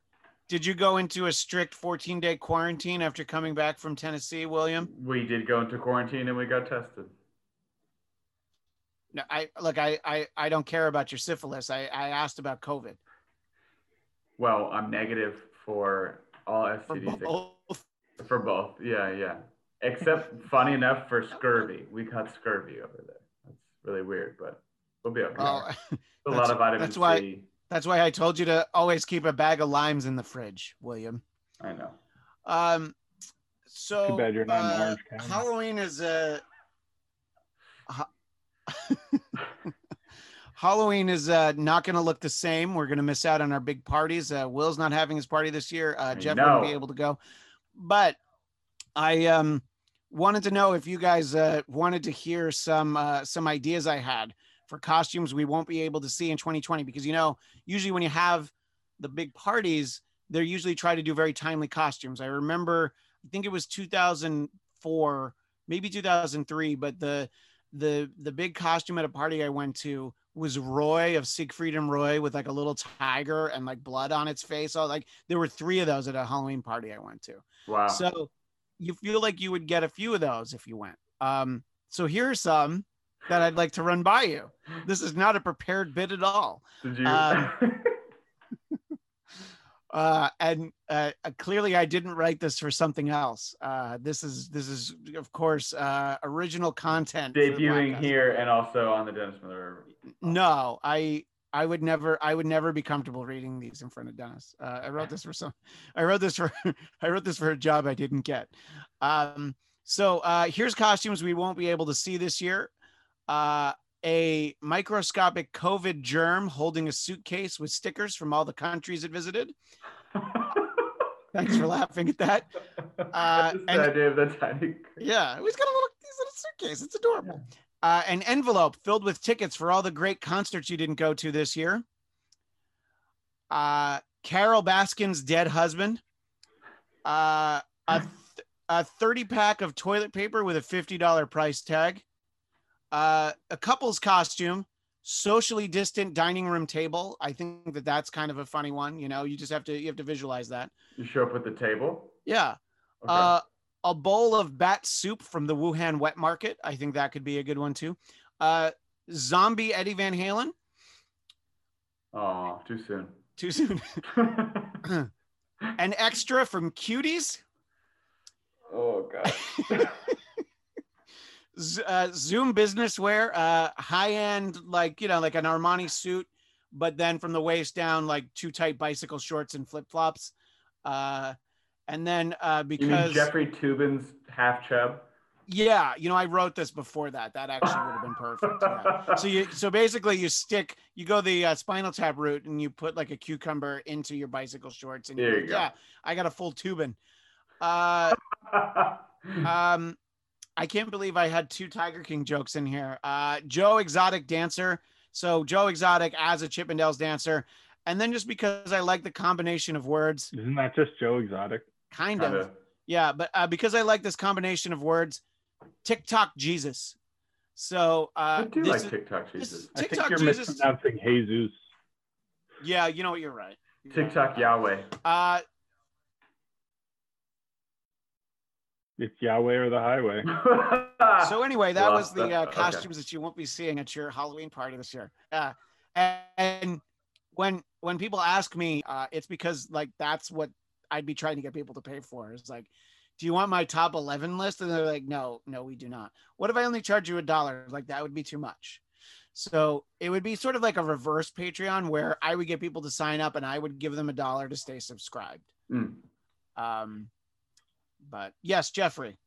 Did you go into a strict 14 day quarantine after coming back from Tennessee, William? We did go into quarantine and we got tested. No, I look. I I, I don't care about your syphilis. I, I asked about COVID. Well, I'm negative for all STDs. For both. For both, yeah, yeah. Except, funny enough, for scurvy, we got scurvy over there. That's really weird, but We'll be okay. Well, a lot of vitamin that's why- that's why I told you to always keep a bag of limes in the fridge, William. I know. Um, so Too bad you're not in uh, Orange County. Halloween is a. Ha- Halloween is uh, not going to look the same. We're going to miss out on our big parties. Uh, Will's not having his party this year. Uh, Jeff won't be able to go, but I um, wanted to know if you guys uh, wanted to hear some uh, some ideas I had for costumes we won't be able to see in 2020 because you know usually when you have the big parties they're usually try to do very timely costumes. I remember I think it was 2004, maybe 2003, but the the the big costume at a party I went to was Roy of Siegfried and Roy with like a little tiger and like blood on its face. So like there were three of those at a Halloween party I went to. Wow. So you feel like you would get a few of those if you went. Um, so here are some that I'd like to run by you. This is not a prepared bit at all. Did you? um, uh, and uh, uh, clearly I didn't write this for something else. Uh, this is this is of course uh, original content. debuting here and also on the Dennis Miller. No, I I would never I would never be comfortable reading these in front of Dennis. Uh, I wrote this for some I wrote this for I wrote this for a job I didn't get. Um, so uh, here's costumes we won't be able to see this year. Uh, a microscopic COVID germ holding a suitcase with stickers from all the countries it visited. Thanks for laughing at that. Uh, and- the idea of that tiny. Yeah, he's got a little, he's a suitcase. It's adorable. Uh, an envelope filled with tickets for all the great concerts you didn't go to this year. Uh, Carole Baskin's dead husband. Uh, a, th- a 30 pack of toilet paper with a $50 price tag. Uh, a couple's costume, socially distant dining room table. I think that that's kind of a funny one. You know, you just have to, you have to visualize that. You show up at the table. Yeah. Okay. Uh, a bowl of bat soup from the Wuhan wet market. I think that could be a good one too. Uh, zombie Eddie Van Halen. oh, too soon. Too soon. An extra from Cuties. oh god. Uh, Zoom business wear. Uh, high end, like you know, like an Armani suit, but then from the waist down, like two tight bicycle shorts and flip flops. Uh, and then uh, because Jeffrey Toobin's half chub? yeah, you know, I wrote this before that. That actually would have been perfect. Yeah. so you so basically you stick you go the uh, spinal tap route and you put like a cucumber into your bicycle shorts and There you go. yeah i got a full Toobin uh um i can't believe i had two tiger king jokes in here uh joe exotic dancer so joe exotic as a chippendales dancer and then just because i like the combination of words Isn't that just Joe Exotic? kind of Kinda. yeah, but uh, because I like this combination of words, TikTok Jesus. So I uh, do this like is- TikTok Jesus. is- I think you're Jesus. mispronouncing Jesus. yeah, you know what? You're right. You're right. TikTok Yahweh. Uh, It's Yahweh or the highway. so anyway, that was the that. uh, Okay. costumes that you won't be seeing at your Halloween party this year. Uh, and, and when when people ask me, uh, it's because like that's what I'd be trying to get people to pay for. It's like, do you want my top eleven list? And they're like, no, no, we do not. What if I only charge you a dollar? Like that would be too much. So it would be sort of like a reverse Patreon where I would get people to sign up and I would give them a dollar to stay subscribed. Mm. Um, but yes, Jeffrey.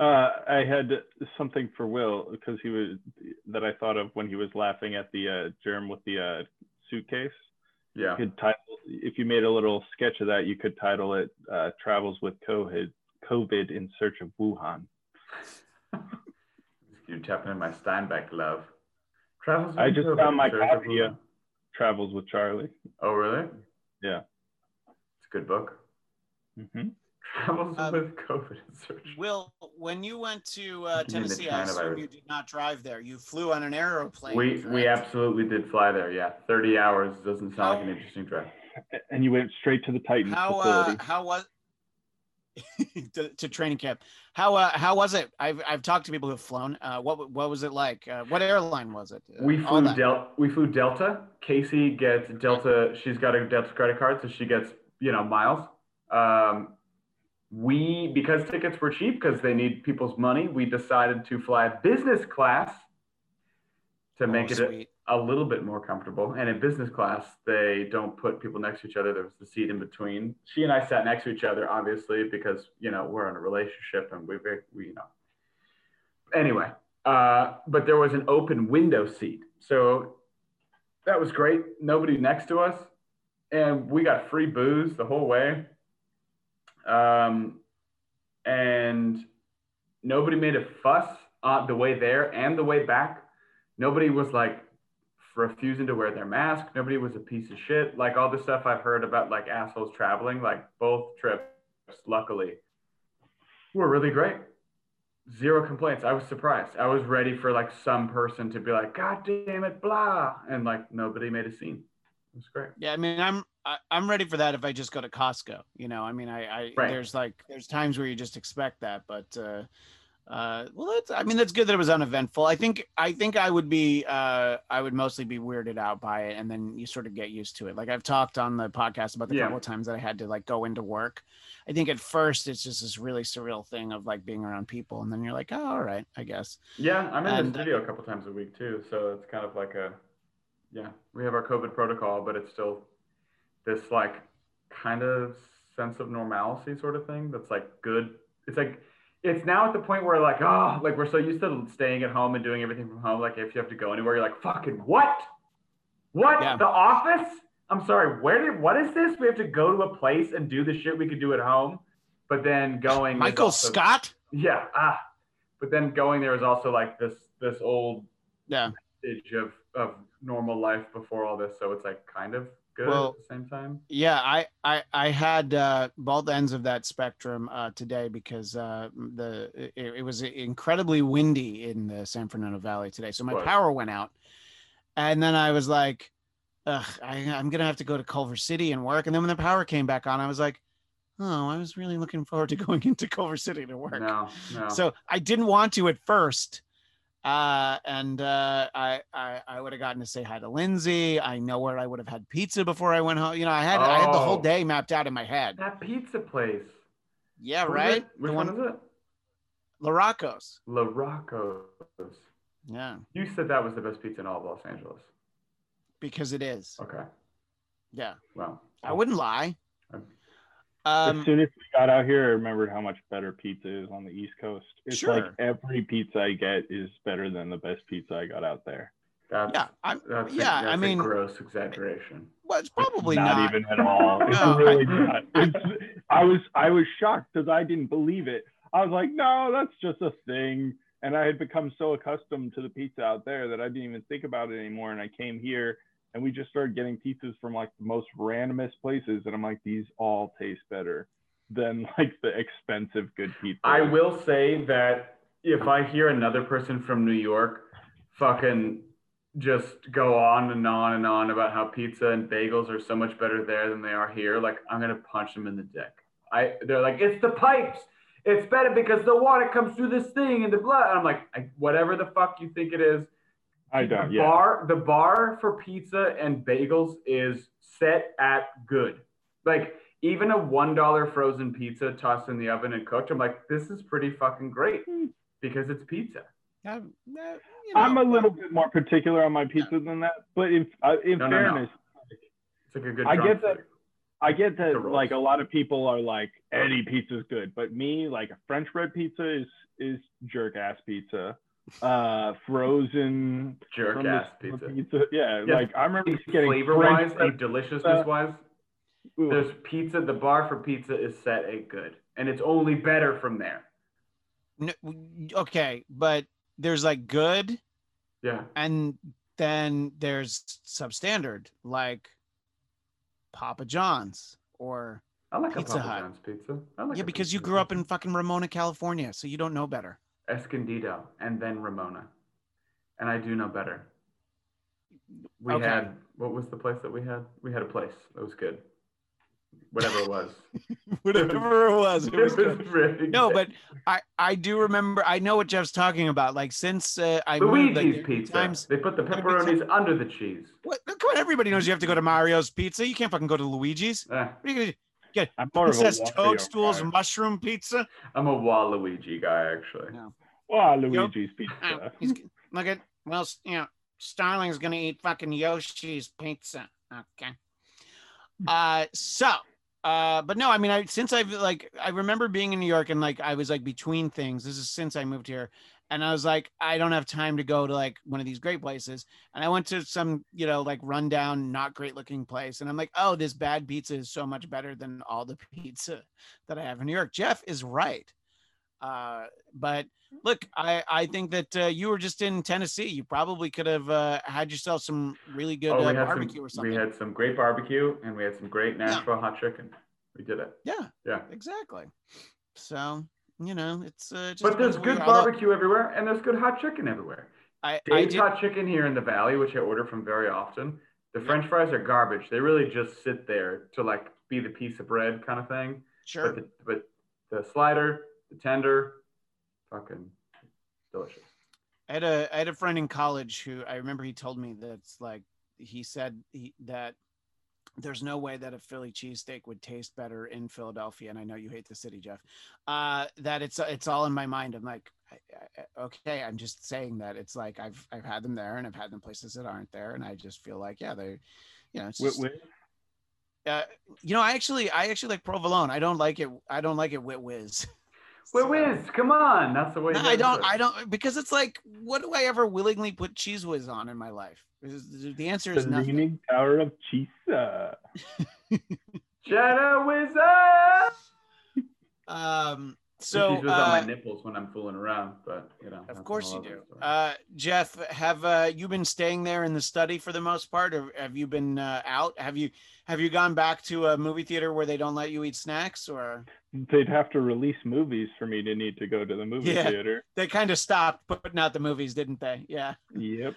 Uh, I had something for Will because he was that I thought of when he was laughing at the uh, germ with the uh, suitcase. Yeah. You could title if you made a little sketch of that. You could title it uh, "Travels with COVID." COVID in search of Wuhan. You're tapping in my Steinbeck love. Travels I with just COVID, found my search of copy, Wuhan. uh, Travels with Charlie. Oh, really? Yeah. It's a good book. hmm Travels Um, with COVID in search. Will, when you went to uh, You mean the Tennessee, I China assume you did not drive there. You flew on an aeroplane. We we absolutely did fly there. Yeah, 30 hours doesn't sound like an interesting drive. And you went straight to the Titans how facility. uh, how was to, to training camp? How uh, how was it? I've I've talked to people who've flown. Uh, what what was it like? Uh, what airline was it? Uh, We flew that. Del we flew Delta. Casey gets Delta. She's got a Delta credit card, so she gets you know miles. Um, we because tickets were cheap because they need people's money. We decided to fly business class to make Oh, it a, a little bit more comfortable. And in business class, they don't put people next to each other. There was the seat in between. She and I sat next to each other, obviously, because you know we're in a relationship and we, we you know. Anyway, uh, but there was an open window seat, so that was great. Nobody next to us, and we got free booze the whole way. Um, and nobody made a fuss on the way there and the way back. Nobody was like refusing to wear their mask. Nobody was a piece of shit. Like all the stuff I've heard about like assholes traveling, like both trips, luckily, were really great. Zero complaints. I was surprised. I was ready for like some person to be like, God damn it, blah. And like nobody made a scene. It was great. Yeah, I mean, I'm I, I'm ready for that if I just go to Costco. You know, I mean, I, I Right. there's like there's times where you just expect that, but uh, uh, well, that's I mean, that's good that it was uneventful. I think I think I would be uh, I would mostly be weirded out by it, and then you sort of get used to it. Like I've talked on the podcast about the Yeah. couple of times that I had to like go into work. I think at first it's just this really surreal thing of like being around people, and then you're like, oh, all right, I guess. Yeah, I'm in And- the studio a couple times a week too, so it's kind of like a, yeah, we have our COVID protocol, but it's still this like kind of sense of normalcy sort of thing that's like good. It's like it's now at the point where like oh like we're so used to staying at home and doing everything from home. Like if you have to go anywhere, you're like fucking what? What Yeah. the office? I'm sorry. Where did what is this? We have to go to a place and do the shit we could do at home, but then going Michael also- Scott. yeah. Ah, but then going there is also like this this old Yeah. stage of of normal life before all this. So it's like kind of good Well, at the same time. Yeah, I I I had uh, both ends of that spectrum uh, today because uh, the it, it was incredibly windy in the San Fernando Valley today, so my power went out, and then I was like, Ugh, I, I'm gonna have to go to Culver City and work, and then when the power came back on, I was like, oh, I was really looking forward to going into Culver City to work. No, no. So I didn't want to at first. Uh, and uh, I, I, I would have gotten to say hi to Lindsay. I know where I would have had pizza before I went home. You know, I had I had the whole Oh. day mapped out in my head. that pizza place. Yeah, What was right. it? Which the one, one, is it? Laracos. La Yeah, You said that was the best pizza in all of Los Angeles. because it is. Okay. Yeah, Well, I wouldn't lie. Okay. as Um, soon as we got out here, I remembered how much better pizza is on the East Coast. It's like every pizza I get is better than the best pizza I got out there. that's yeah, I'm. that's a- yeah, I that's a mean- gross exaggeration. Well, it's probably not, not. even at all. It's No, really not. It's, I was I was shocked because I didn't believe it. I was like, no, that's just a thing. And I had become so accustomed to the pizza out there that I didn't even think about it anymore. And I came here and we just started getting pizzas from like the most randomest places. And I'm like, these all taste better than like the expensive good pizza. I will say that if I hear another person from New York fucking just go on and on and on about how pizza and bagels are so much better there than they are here, like I'm gonna punch them in the dick. I they're like, it's the pipes. It's better because the water comes through this thing and the blood. And I'm like, I, whatever the fuck you think it is. I don't. The Yeah. bar, the bar for pizza and bagels is set at good. Like even a one dollar frozen pizza tossed in the oven and cooked, I'm like, this is pretty fucking great because it's pizza. Yeah, yeah, you know. I'm a little bit more particular on my pizza than that. But in uh, in No, no, no. fairness, It's like a good. I get that. food. I get that like a lot of people are like any pizza's good, but me like a French bread pizza is is jerk ass pizza. Uh frozen jerk ass store pizza. Yeah, Yeah. like I remember getting flavor wise bread and deliciousness wise, Ooh, there's pizza. The bar for pizza is set at good, and it's only better from there. No, okay, but there's like good, Yeah. and then there's substandard like Papa John's or I like Pizza a Papa Hut. John's pizza. I like yeah, because pizza you grew up in fucking Ramona, California, so you don't know better. Escondido and then Ramona, and I do know better. We Okay. had what was the place that we had? We had a place It was good. Whatever it was. Whatever it was, it was good. really No, good. but I I do remember. I know what Jeff's talking about. Like since uh, I moved, like, Luigi's pizza. times. They put the pepperonis under the cheese. What? Come on, everybody knows you have to go to Mario's Pizza. You can't fucking go to Luigi's. Eh, What are you? I'm more of a Toadstool's guy. mushroom pizza. I'm a Waluigi guy, actually. No. Wow, Luigi's Oh, pizza. he's, look at well, you know, Starling's gonna eat fucking Yoshi's pizza. Okay. Uh, so, uh, but no, I mean, I since I've like, I remember being in New York and like I was like between things. This is since I moved here, and I was like, I don't have time to go to like one of these great places. And I went to some, you know, like rundown, not great looking place, and I'm like, oh, this bad pizza is so much better than all the pizza that I have in New York. Jeff is right. Uh, but look, I I think that uh, you were just in Tennessee. You probably could have uh, had yourself some really good Oh, uh, barbecue some, or something. We had some great barbecue and we had some great Nashville hot chicken. We did it. yeah, Yeah. exactly. So you know, it's uh, just But there's good you are. Although barbecue everywhere and there's good hot chicken everywhere. I, I Dave's did, hot chicken here in the valley, which I order from very often. The French fries are garbage. They really just sit there to like be the piece of bread kind of thing. sure. But the, but the slider, the tender, fucking delicious. I had a I had a friend in college who I remember he told me that's like he said he, that there's no way that a Philly cheesesteak would taste better in Philadelphia, and I know you hate the city, Jeff. Uh, that it's it's all in my mind. I'm like, I, I, okay, I'm just saying that it's like I've I've had them there, and I've had them places that aren't there, and I just feel like yeah, they, you know, it's Wait, just, wait. uh, you know, I actually I actually like provolone. I don't like it. I don't like it with whiz. Wait, So- whiz, come on. That's the way. no, I don't. it. I don't because it's like, what do I ever willingly put cheese whiz on in my life? Is- The answer is The nothing. leaning tower of Chisa. Jenna Wizard. Um. So, So, was on my uh, nipples when I'm fooling around, but you know. of course you do. Uh, Jeff, have uh, you been staying there in the study for the most part, or have you been uh, out? Have you have you gone back to a movie theater where they don't let you eat snacks, or They'd have to release movies for me to need to go to the movie Yeah. theater. they kind of stopped putting out the movies, didn't they? Yeah. Yep.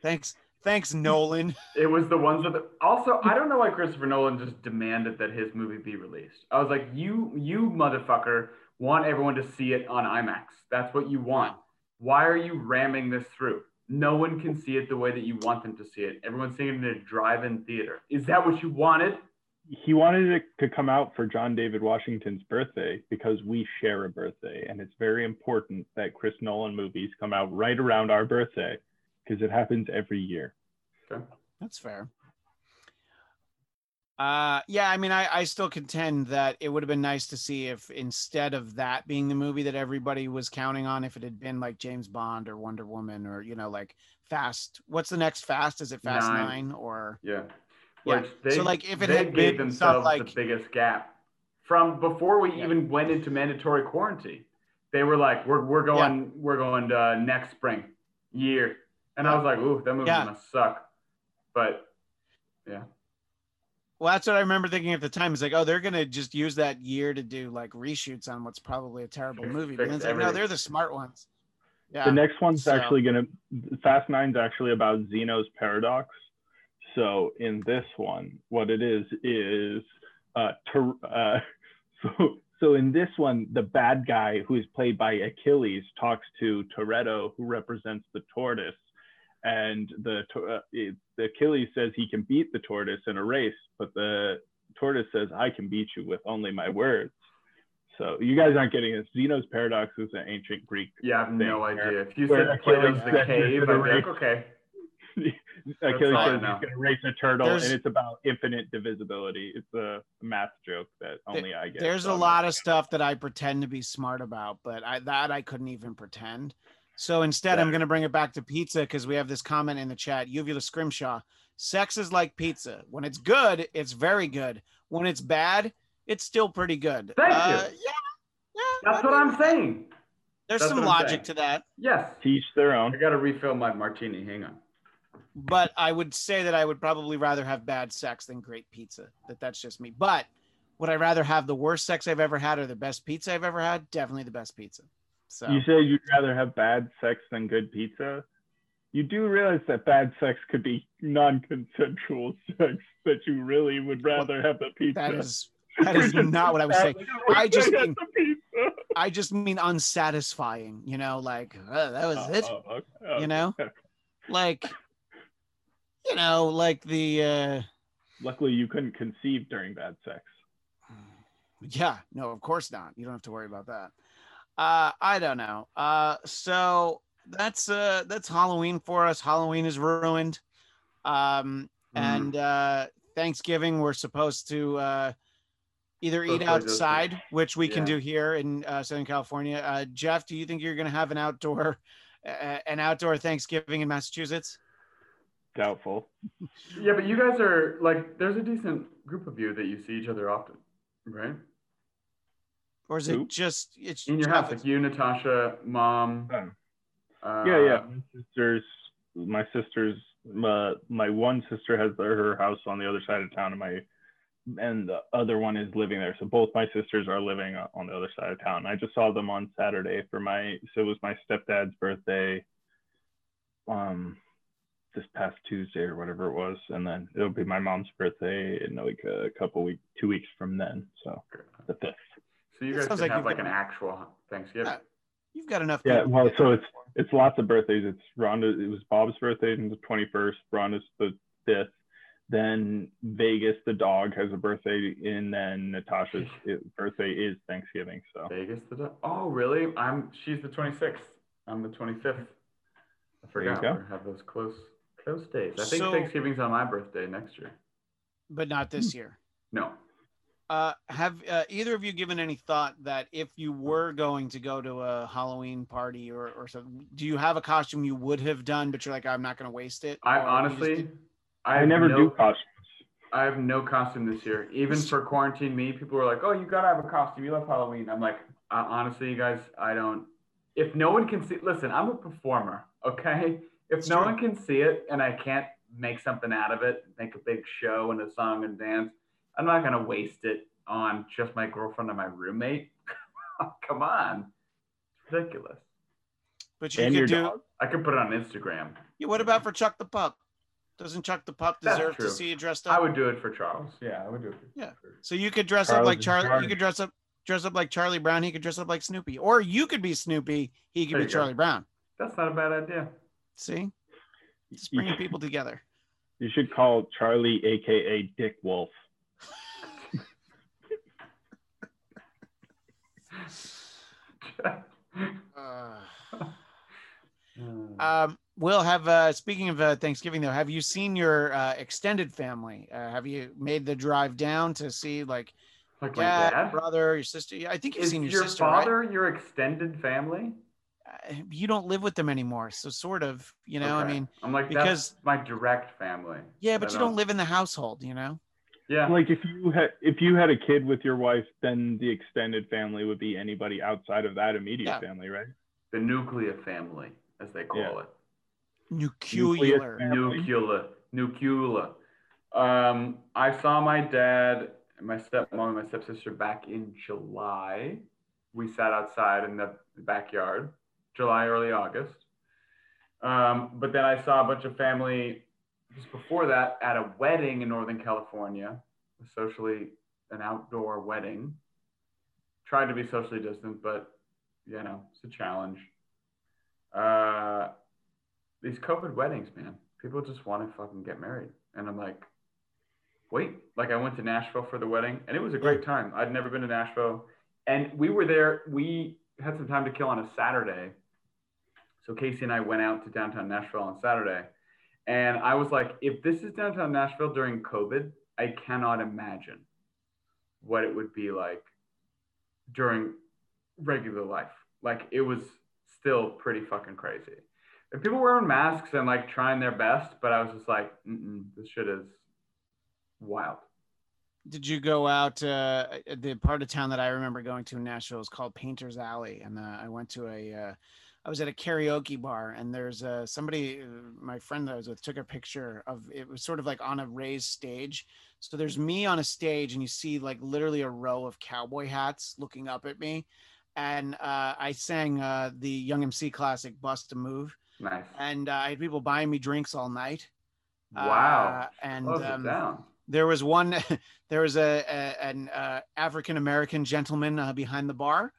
Thanks, thanks, Nolan. It was the ones with the. Also, I don't know why Christopher Nolan just demanded that his movie be released. I was like, you, you motherfucker, want everyone to see it on IMAX. That's what you want. Why are you ramming this through? No one can see it the way that you want them to see it. Everyone's seeing it in a drive-in theater. Is that what you wanted? He wanted it to come out for John David Washington's birthday because we share a birthday. And it's very important that Chris Nolan movies come out right around our birthday because it happens every year. Okay. That's fair. Uh, yeah, I mean, I, I still contend that it would have been nice to see if instead of that being the movie that everybody was counting on, if it had been like James Bond or Wonder Woman or, you know, like Fast. What's the next Fast? Is it Fast Nine. Nine, or Yeah. Yeah. Which they, So, like, if it they had gave been some, themselves like- the biggest gap from before we Yeah. even went into mandatory quarantine. They were like, "We're we're going we're going uh, next spring year," and I was like, "Ooh, that movie Yeah. must suck." But yeah, well, that's what I remember thinking at the time. It's like, oh, they're gonna just use that year to do like reshoots on what's probably a terrible Fix- movie. But then it's like, no, they're the smart ones. Yeah. The next one's so- actually going to, Fast Nine's actually about Zeno's paradox. So in this one, what it is, is, uh, Tor- uh, so, so in this one, the bad guy who is played by Achilles talks to Toretto, who represents the tortoise. And the, to- uh, the Achilles says he can beat the tortoise in a race, but the tortoise says, I can beat you with only my words. So you guys aren't getting this. Zeno's paradox is an ancient Greek yeah, I have no Thing where- idea. If you said Plato's Achilles the said cave, he's I'd be like, okay. Achilles all says he's going to race a turtle, There's- and it's about infinite divisibility. It's a math joke that only I get. There's so a I'm lot of stuff that I pretend to be smart about, but I that I couldn't even pretend. So instead, I'm going to bring it back to pizza because we have this comment in the chat. Uvula Scrimshaw, sex is like pizza. When it's good, it's very good. When it's bad, it's still pretty good. Thank you. Uh, Yeah, yeah. That's I what I'm saying. There's that's some logic saying. to that, Yes. Teach their own. I got to refill my martini. Hang on. but I would say that I would probably rather have bad sex than great pizza. That that's just me. But would I rather have the worst sex I've ever had or the best pizza I've ever had? Definitely the best pizza. So You say you'd rather have bad sex than good pizza. You do realize that bad sex could be non-consensual sex. That you really would rather have the pizza. that is that is not what I was saying. I just mean- I just mean unsatisfying, you know, like uh, that was it, Oh, oh, okay, you know? like you know, like the uh Luckily, you couldn't conceive during bad sex. yeah, no, of course not. You don't have to worry about that. Uh I don't know. Uh so that's uh that's Halloween for us. Halloween is ruined. Um Mm. and uh Thanksgiving we're supposed to uh either eat outside, which we can do here in uh, Southern California. Uh Jeff, do you think you're going to have an outdoor uh, an outdoor Thanksgiving in Massachusetts? Doubtful. Yeah, but you guys are like, there's a decent group of you that you see each other often, right? Or is it Who? just it's In your house, like you, Natasha, mom. Oh. Uh, yeah, yeah. My sisters, my sisters, uh, my one sister has their, her house on the other side of town, and my and the other one is living there. So both my sisters are living on the other side of town. I just saw them on Saturday for my so it was my stepdad's birthday. Um, this past Tuesday or whatever it was, and then it'll be my mom's birthday in like a couple weeks, two weeks from then. So the fifth. So you It guys sounds can like have you've like got- an actual Thanksgiving. Yeah. You've got enough. Yeah, well, so it's it's lots of birthdays. It's Rhonda. It was Bob's birthday on the twenty first. Rhonda's the fifth. Then Vegas, the dog, has a birthday, and then Natasha's birthday is Thanksgiving. So Vegas the do- Oh, really? I'm. She's the 26th. I'm the 25th. I forgot. go. We have those close close days. I think So- Thanksgiving's on my birthday next year. but not this hmm. year. No. Uh, have uh, either of you given any thought that if you were going to go to a Halloween party or, or something, do you have a costume you would have done, but you're like, I'm not going to waste it? I Or you just honestly, I, I, never no, do costumes. I have no costume this year. Even for quarantine me, people were like, "Oh, you gotta have a costume. You love Halloween." I'm like, uh, honestly, you guys, I don't. If no one can see, listen, I'm a performer. Okay, if It's no true. one can see it and I can't make something out of it, make a big show and a song and dance, I'm not gonna waste it on just my girlfriend and my roommate. Come on, it's ridiculous. but you And could do. dog. I could put it on Instagram. Yeah, what about for Chuck the Pup? Doesn't Chuck the Pup deserve to see you dressed up? I would do it for Charles. Yeah, I would do it. For, Yeah. for- So you could dress up like is Charlie. You could dress up dress up like Charlie Brown. He could dress up like Snoopy, or you could be Snoopy. He could There be you go. Charlie Brown. That's not a bad idea. See, just You, bringing people together. you should call Charlie, aka Dick Wolf. Uh, Um, Will have uh, speaking of uh, Thanksgiving though, have you seen your uh, extended family? Uh, have you made the drive down to see like like dad, dad. brother, your sister? I think you've Is seen your, your sister. right? father your extended family? Uh, You don't live with them anymore, so sort of. You know, I mean, I'm like because- that's my direct family. yeah, but you don't live in the household. You know. Yeah, Like if you had if you had a kid with your wife, then the extended family would be anybody outside of that immediate Yeah. family, right? the nuclear family, as they call Yeah. it. Nuclear. Family. Nuclear, nuclear. Um, I saw my dad, and my stepmom, and my stepsister back in July. We sat outside in the backyard, July, early August. Um, but then I saw a bunch of family just before that at a wedding in Northern California, a socially an outdoor wedding. Tried to be socially distant, but you know, it's a challenge. Uh, these COVID weddings, man, people just want to fucking get married. And I'm like, wait, like I went to Nashville for the wedding and it was a great time. I'd never been to Nashville. And we were there, we had some time to kill on a Saturday. So Casey and I went out to downtown Nashville on Saturday. And I was like, if this is downtown Nashville during COVID, I cannot imagine what it would be like during regular life. Like it was still pretty fucking crazy. And people wearing masks and like trying their best, but I was just like, this shit is wild. Did you go out? Uh, the part of town that I remember going to in Nashville is called Printer's Alley, and uh, I went to a. Uh, I was at a karaoke bar, and there's uh, somebody, uh, my friend that I was with, took a picture of. It was sort of like on a raised stage. So there's me on a stage, and you see like literally a row of cowboy hats looking up at me, and uh, I sang uh, the Young MC classic "Bust a Move," Nice. and uh, I had people buying me drinks all night. Wow. Uh, and um, there was one there was a, a an uh, african american gentleman uh, behind the bar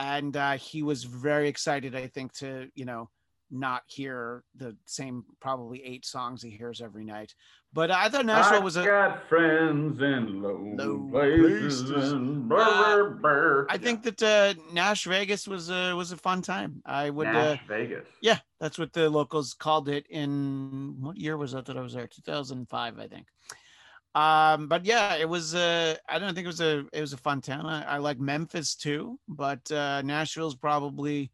and uh, he was very excited i think to you know not hear the same probably eight songs he hears every night. But I thought Nashville I was a. got friends in low, Low places. places. and brr, Uh, brr. I think that uh, Nash Vegas was a was a fun time. I would. Uh, Nash Vegas. yeah, that's what the locals called it in what year was that that I was there? 2005, I think. Um, but yeah, it was. Uh, I don't think it was a. It was a fun town. I, I like Memphis too, but uh, Nashville's probably.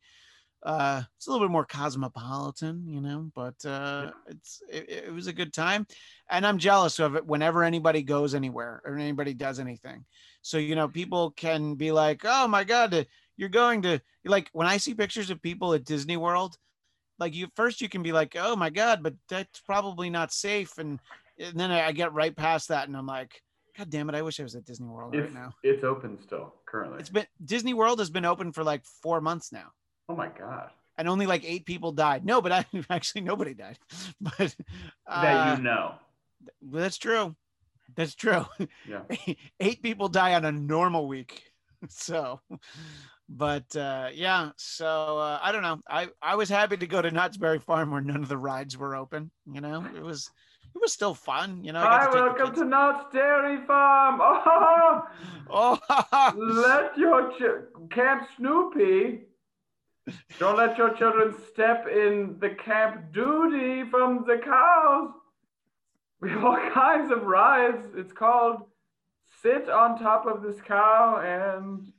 Uh, it's a little bit more cosmopolitan, you know, but uh, it's it, it was a good time, and I'm jealous of it whenever anybody goes anywhere or anybody does anything. So you know, people can be like, "Oh my God, uh, you're going to like." When I see pictures of people at Disney World, like you first you can be like, "Oh my God," but that's probably not safe, and, and then I get right past that, and I'm like, "God damn it, I wish I was at Disney World right now." it's open still currently. It's been Disney World has been open for like four months now oh my god. and only like eight people died. No, but I actually nobody died. But uh, that you know. that's true. That's true. Yeah. eight people die on a normal week. So, but uh, yeah. So uh, I don't know. I I was happy to go to Knott's Berry Farm where none of the rides were open. You know, it was it was still fun. You know. Hi, welcome to Knott's Dairy Farm. Oh, Oh, let your ch- Camp Snoopy. Don't let your children step in the camp duty from the cows. We have all kinds of rides. It's called sit on top of this cow and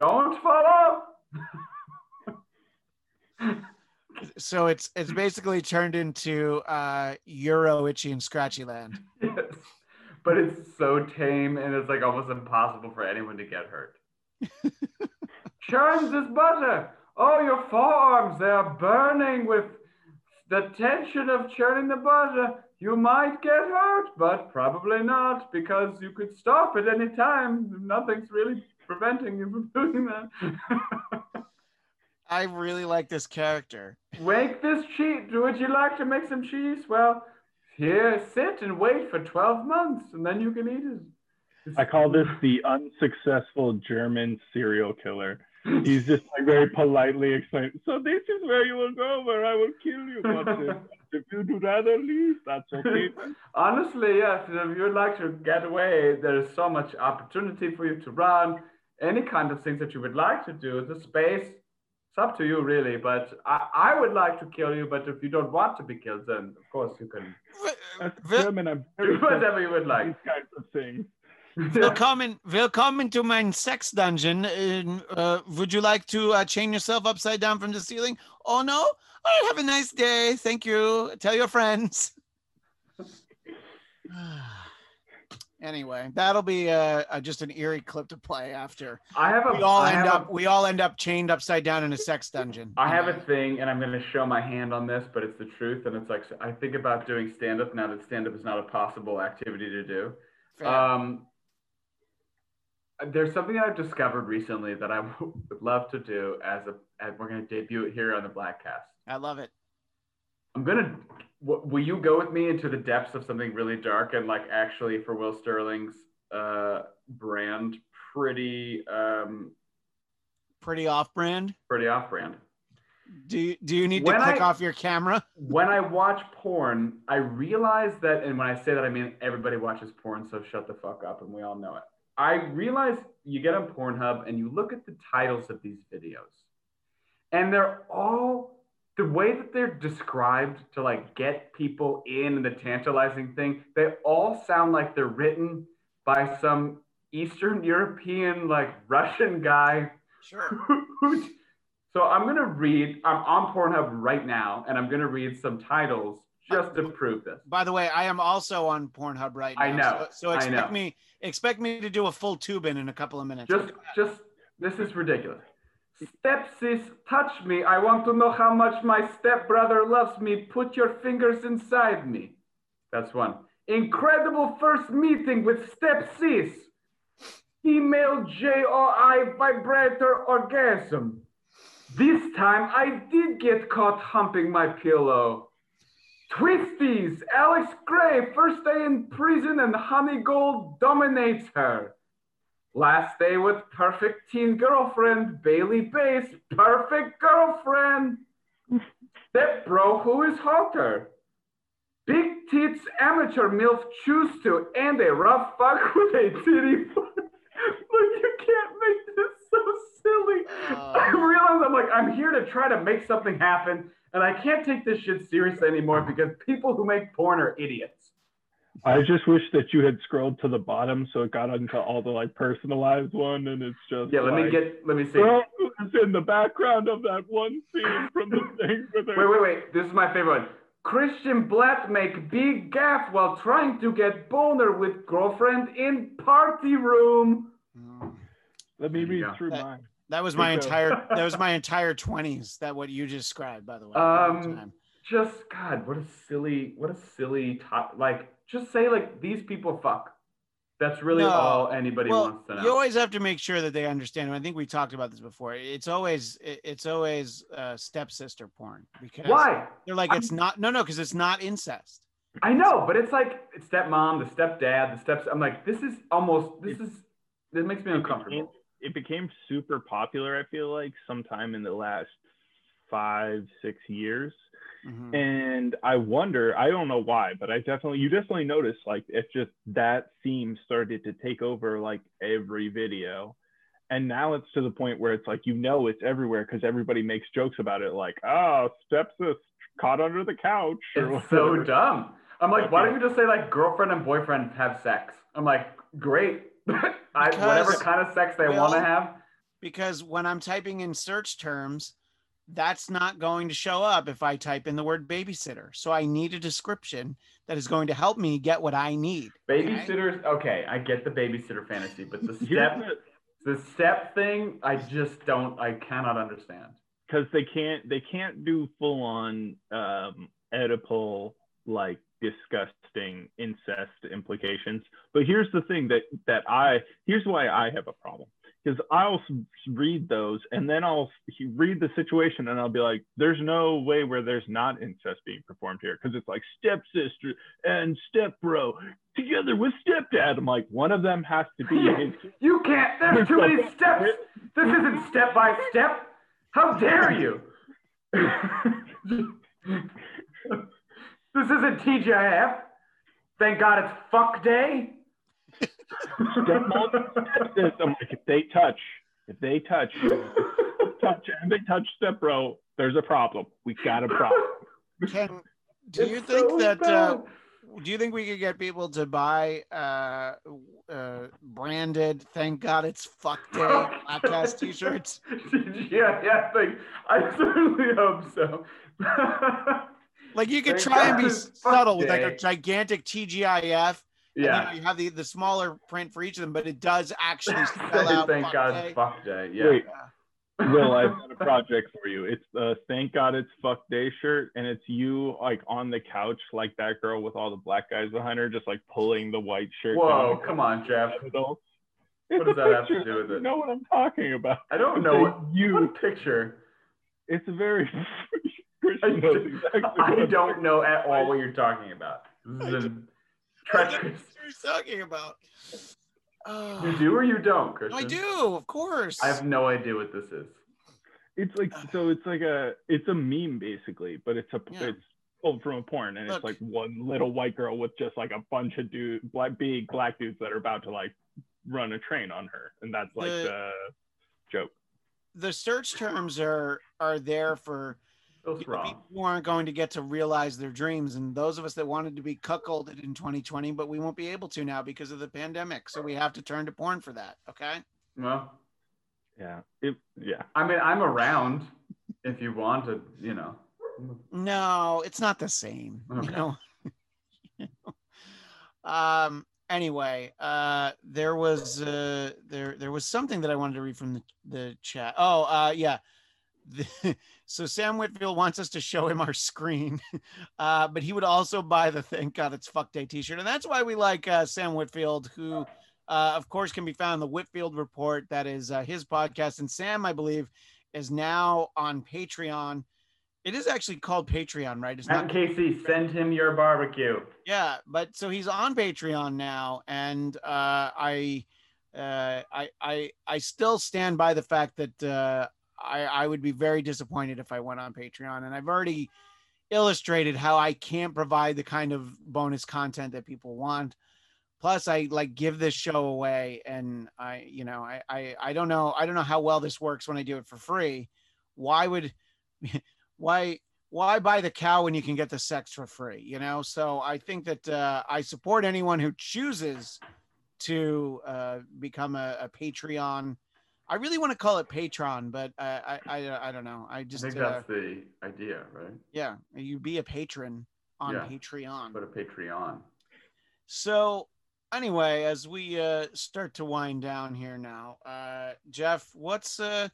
don't fall off. So it's it's basically turned into uh, Euro Itchy and Scratchy Land. yes. But it's so tame and it's like almost impossible for anyone to get hurt. Churn this butter. Oh, your forearms, they are burning with the tension of churning the butter. You might get hurt, but probably not because you could stop at any time. Nothing's really preventing you from doing that. I really like this character. Make this cheese. Would you like to make some cheese? Well, here, sit and wait for 12 months and then you can eat it. I call this the unsuccessful German serial killer. He's just like very politely explaining. So this is where you will go, where I will kill you. But if, if you would rather leave, that's okay. Honestly, yes. If you'd like to get away, there's so much opportunity for you to run. Any kind of things that you would like to do. The space, it's up to you, really. But I, I would like to kill you. But if you don't want to be killed, then of course you can That's German. I'm do whatever you would like these like. kinds of things. Willkommen, willkommen to my sex dungeon. Uh, uh, would you like to uh, chain yourself upside down from the ceiling? Oh no! All right, have a nice day. Thank you. Tell your friends. Anyway, that'll be uh, uh, just an eerie clip to play after I have a. we all I end up A, we all end up chained upside down in a sex dungeon. I have a thing, and I'm going to show my hand on this, but it's the truth. And it's like I think about doing stand up now that stand up is not a possible activity to do. Fair. Um, there's something that I've discovered recently that I would love to do as a as we're going to debut it here on the Bladtcast. I love it. I'm gonna. Will you go with me into the depths of something really dark and like actually for Will Sterling's uh, brand, pretty um, Pretty off-brand. pretty off-brand. Do you, do you need to click I- off your camera? When I watch porn, I realize that, and when I say that, I mean everybody watches porn, so shut the fuck up, and we all know it. I realize you get on Pornhub and you look at the titles of these videos, and they're all the way that they're described to like get people in the tantalizing thing. They all sound like they're written by some Eastern European, like Russian guy Sure. so I'm gonna read. I'm on Pornhub right now, and I'm gonna read some titles just to prove this. By the way, I am also on Pornhub right now. I know, So, so expect know. me expect me to do a full Toobin in a couple of minutes. Just, just this is ridiculous. Stepsis, touch me. I want to know how much my stepbrother loves me. Put your fingers inside me. That's one. Incredible first meeting with stepsis. Female JOI vibrator orgasm. This time I did get caught humping my pillow. Twisties, Alex Gray, first day in prison and Honey Gold dominates her. Last day with perfect teen girlfriend, Bailey Bass, perfect girlfriend. Step bro, who is hotter? Big tits amateur MILF choose to and a rough fuck with a titty. Look, you can't make this so silly. I Uh, realize I'm like, I'm here to try to make something happen, and I can't take this shit seriously anymore because people who make porn are idiots. I just wish that you had scrolled to the bottom so it got into all the like personalized one, and it's just Yeah, let me get, let me see. Well, it's in the background of that one scene from the thing with her. Wait, wait, wait. This is my favorite one. Christian Bladt make big gaff while trying to get boner with girlfriend in party room. Let me read go. through That- mine. that was my entire that was my entire 20s that what you just described by the way Um, Just God, what a silly, what a silly top. Like, just say like these people fuck. That's really No. all anybody well, wants to know. you always have to make sure that they understand. I think we talked about this before. It's always it's always uh, stepsister porn because Why? they're like it's not no no because it's not incest. I know, but it's like it's stepmom, the stepdad, the steps. I'm like, this is almost. This is. This makes me It became, uncomfortable. it became super popular. I feel like sometime in the last five, six years. Mhm. and I wonder, I don't know why, but I definitely, you definitely notice like it's just that theme started to take over like every video. And now it's to the point where it's like, you know, it's everywhere because everybody makes jokes about it, like, oh, stepsis caught under the couch. or It's so dumb. I'm like, why don't you just say like girlfriend and boyfriend have sex? I'm like, great. I, whatever kind of sex they we want to have. because when I'm typing in search terms, that's not going to show up if I type in the word babysitter. So I need a description that is going to help me get what I need. Babysitters, okay, I get the babysitter fantasy, but the step, the- the step thing, I just don't, I cannot understand. because they can't they can't do full on um Oedipal like disgusting incest implications. But here's the thing that that I here's why I have a problem because I'll read those and then I'll read the situation and I'll be like, there's no way where there's not incest being performed here because it's like stepsister and stepbro together with stepdad. I'm like, one of them has to be his You can't, there's too many steps. This isn't step by step. How dare you? this isn't TGIF. Thank God it's fuck day. Stepmom, this. I'm like, if they touch, if they touch, touch, and they touch step bro, there's a problem. We got a problem. Can do you think so that uh, do you think we could get people to buy uh, uh, branded "Thank God It's Fuck Day" Bladtcast T-shirts? yeah, yeah, like, I certainly hope so. Like you could Thank try and be it's Fuck subtle with like a gigantic TGIF. And yeah. you have the, the smaller print for each of them, but it does actually spell out Thank fuck God day. it's fuck day. Yeah. Wait, Will, I've got a project for you. It's the Thank God It's Fuck Day shirt, and it's you like on the couch, like that girl with all the black guys behind her, just like pulling the white shirt. Whoa, down. come on, Jeff. It's What does that have to do with You it? know what I'm talking about. I don't know what, you. what picture. It's a very I, Christian exactly I don't know at all what you're talking about. This is a treacherous. What are you talking about? Oh, You ah. do or you don't, Christian? I do, of course. I have no idea what this is. It's like so. It's like a. It's a meme basically, but it's a. Yeah. It's pulled from a porn, and Look. it's like one little white girl with just like a bunch of dude, black big black dudes that are about to like run a train on her, and that's like The- the joke. the search terms are are there for Feels wrong. people who aren't going to get to realize their dreams, and those of us that wanted to be cuckolded in 2020, but we won't be able to now because of the pandemic. So we have to turn to porn for that. Okay. Well, Yeah. It. Yeah. I mean, I'm around if you want to, you know. No, it's not the same. Okay. You know. um. Anyway, uh, there was uh, there there was something that I wanted to read from the the chat. Oh, uh, yeah. The- so Sam Whitfield wants us to show him our screen, uh, but he would also buy the "Thank God It's Fuck Day" T-shirt, and that's why we like uh, Sam Whitfield, who, uh, of course, can be found in the Whitfield Report. That is uh, his podcast, and Sam, I believe, is now on Patreon. It is actually called Patreon, right? It's Matt not. Casey, send him your barbecue. Yeah, but so he's on Patreon now, and uh, I, uh, I, I, I still stand by the fact that uh, I, I would be very disappointed if I went on Patreon. And I've already illustrated how I can't provide the kind of bonus content that people want. Plus, I like give this show away, and I, you know, I, I, I don't know, I don't know how well this works when I do it for free. Why would, why, why buy the cow when you can get the sex for free? You know, so I think that uh, I support anyone who chooses to uh, become a, a Patreon. I really want to call it Patreon, but uh, I, I, I don't know. I just I think uh, that's the idea, right? yeah, you be a patron on Yeah. Patreon. Put a Patreon. So anyway, as we uh, start to wind down here now, uh, Jeff, what's uh,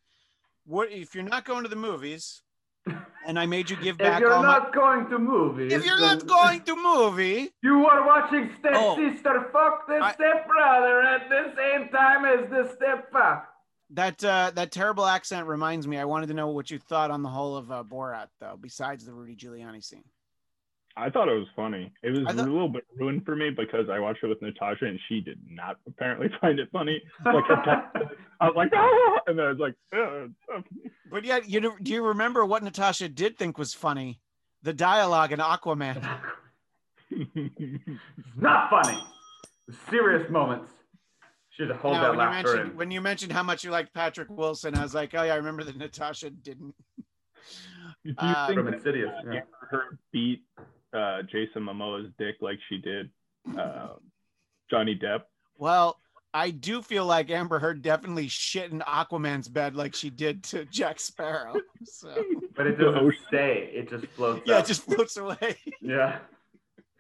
what if you're not going to the movies? And I made you give back. If you're all my. not going to movies, If you're not going to movie, You are watching step Oh. sister fuck the I- step brother at the same time as the step fuck. That uh, that terrible accent reminds me. I wanted to know what you thought on the whole of uh, Borat, though. Besides the Rudy Giuliani scene. I thought it was funny. It was thought- a little bit ruined for me because I watched it with Natasha and she did not apparently find it funny. Like I was like, ah! and then I was like. But yet, you know, do you remember what Natasha did think was funny? The dialogue in Aquaman. Not funny. Serious moments. Should have hold No, that when you mentioned in. when you mentioned how much you liked Patrick Wilson, I was like, oh yeah, I remember that Natasha didn't. Do you Uh, think From that Insidious. uh, Yeah. Amber Heard beat uh, Jason Momoa's dick like she did uh, Johnny Depp? Well, I do feel like Amber Heard definitely shit in Aquaman's bed like she did to Jack Sparrow. So But it The doesn't stay. It just floats. yeah, up. it just floats away. Yeah.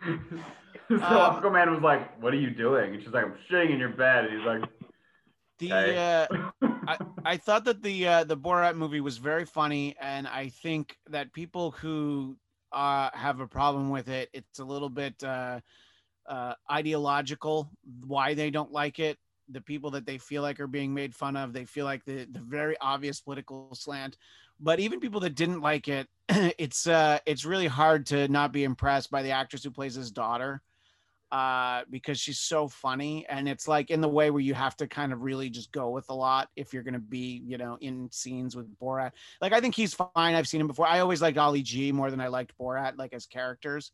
So Um, Aquaman was like, "What are you doing?" And she's like, "I'm shitting in your bed." And he's like, The Okay. uh, I thought that the uh, the Borat movie was very funny, and I think that people who uh, have a problem with it, it's a little bit uh, uh, ideological why they don't like it. The people that they feel like are being made fun of, they feel like the the very obvious political slant. But even people that didn't like it, it's uh, it's really hard to not be impressed by the actress who plays his daughter uh, because she's so funny. And it's like in the way where you have to kind of really just go with a lot if you're going to be, you know, in scenes with Borat. Like, I think he's fine. I've seen him before. I always liked Ali G more than I liked Borat, like as characters.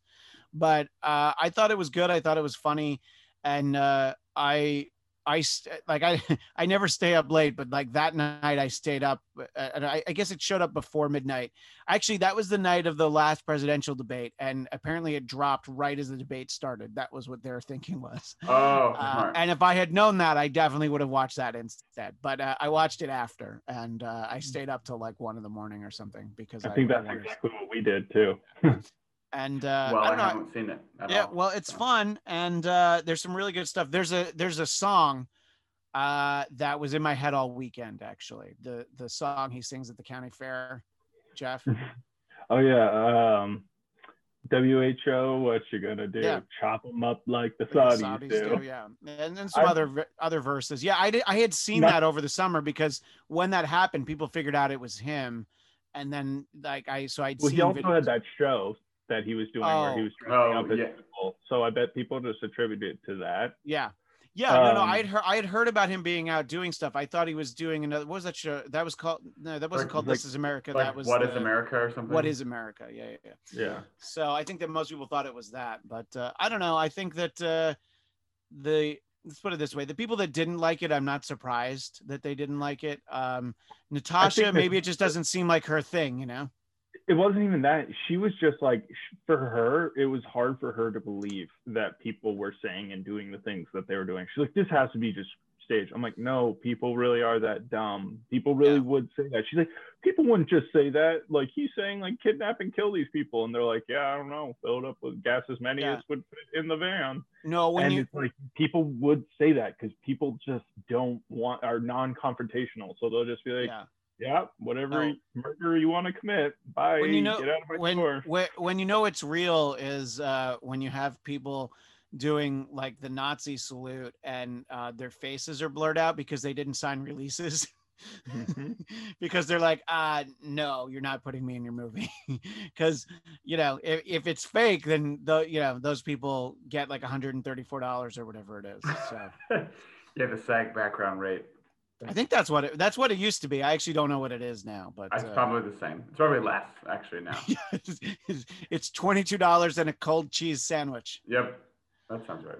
But uh, I thought it was good. I thought it was funny. And uh, I, I like I I never stay up late, but like that night I stayed up, uh, and I, I guess it showed up before midnight. Actually, that was the night of the last presidential debate, and apparently it dropped right as the debate started. That was what their thinking was. "Oh, Uh, smart." and if I had known that, I definitely would have watched that instead. But uh, I watched it after, and uh, I stayed up till like one in the morning or something because I think that's exactly what we did too. And uh, well, I I, haven't seen it. At yeah all, well it's so. fun and uh there's some really good stuff there's a there's a song uh that was in my head all weekend actually the the song he sings at the county fair jeff Oh yeah. Um, WHO, what you gonna do? Yeah. Chop them up like the The Saudis, Saudis do. do, yeah and then some I- other other verses yeah i did i had seen Not- that over the summer because when that happened people figured out it was him and then like i so i'd Well, seen he also videos- had that show that he was doing where he Oh. was dressing Oh, up as yeah. people. So I bet people just attribute it to that. Yeah. Yeah, no, no. Um, I had heard I had heard about him being out doing stuff. I thought he was doing another what was that show? That was called no, that wasn't Like- called like- This is America. Like, that was what is the- America or something? What is America? Yeah, yeah, yeah. Yeah. So I think that most people thought it was that, but uh, I don't know. I think that uh, the let's put it this way: the people that didn't like it, I'm not surprised that they didn't like it. Um, Natasha, that- maybe it just doesn't seem like her thing, you know? It wasn't even that. She was just like, for her, it was hard for her to believe that people were saying and doing the things that they were doing. She's like, this has to be just stage. I'm like, no, people really are that dumb. People really Yeah. would say that. She's like, people wouldn't just say that. Like he's saying, like kidnap and kill these people, and they're like, yeah, I don't know, fill it up with gas as many Yeah. as would fit in the van. No, when and you it's like people would say that because people just don't want are non-confrontational, so they'll just be like, yeah. Yeah, whatever No. murder you want to commit, bye, when you know get out of my when, store. when when you know it's real is uh when you have people doing like the Nazi salute and uh their faces are blurred out because they didn't sign releases. Mhm. because they're like, uh, no, you're not putting me in your movie. Because you know, if, if it's fake, then the you know those people get like $134 or whatever it is. So yeah, the SAG background rate. I think that's what it, that's what it used to be. I actually don't know what it is now, but It's uh, probably the same. It's probably less actually now. it's- it's twenty two dollars and a cold cheese sandwich. Yep, that sounds right.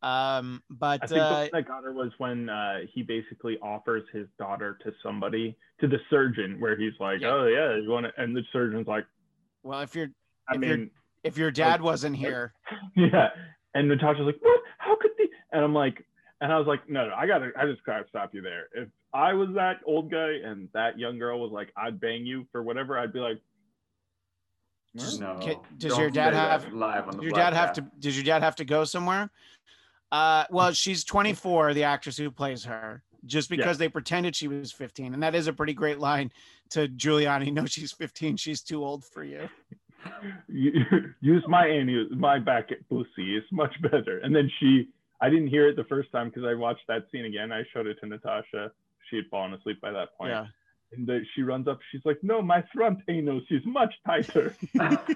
Um, but I think the uh, one that got her was when uh, he basically offers his daughter to somebody, to the surgeon, where he's like, Yeah. "Oh yeah, you want to?" And the surgeon's like, well, if your "I If you're- mean, if your dad wasn't here, yeah." And Natasha's like, "What? How could the?" And I'm like, and I was like, "No, no, I gotta, I just gotta stop you there. If I was that old guy and that young girl was like, I'd bang you for whatever, I'd be like." Just- No. Ca- does your dad have- live on the your dad have to? Did your dad have to go somewhere? Uh, well, she's 24, the actress who plays her, just because they pretended she was 15, and that is a pretty great line to Giuliani. No, she's 15. She's too old for you. "You- use my anus, my back at pussy. It's much better. And then she, I didn't hear it the first time because I watched that scene again. I showed it to Natasha. She had fallen asleep by that point. Yeah. And the, she runs up. She's like, "No, my front anus is much tighter."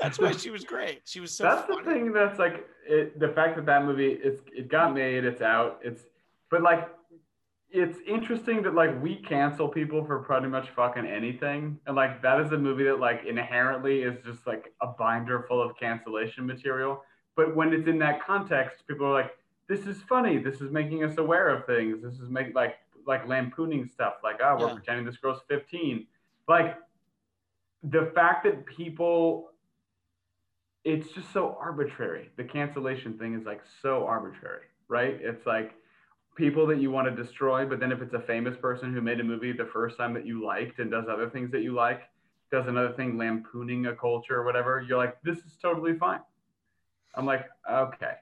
That's why she was great. She was so that's the thing that's like it, the fact that that movie it's it got made it's out it's but like it's interesting that like we cancel people for pretty much fucking anything and like that is a movie that like inherently is just like a binder full of cancellation material but when it's in that context people are like this is funny this is making us aware of things this is making like like lampooning stuff like oh we're Yeah. pretending this girl's 15 like the fact that people it's just so arbitrary. The cancellation thing is like so arbitrary, right? It's like people that you want to destroy, but then if it's a famous person who made a movie the first time that you liked and does other things that you like, does another thing lampooning a culture or whatever, you're like, this is totally fine. I'm like, okay,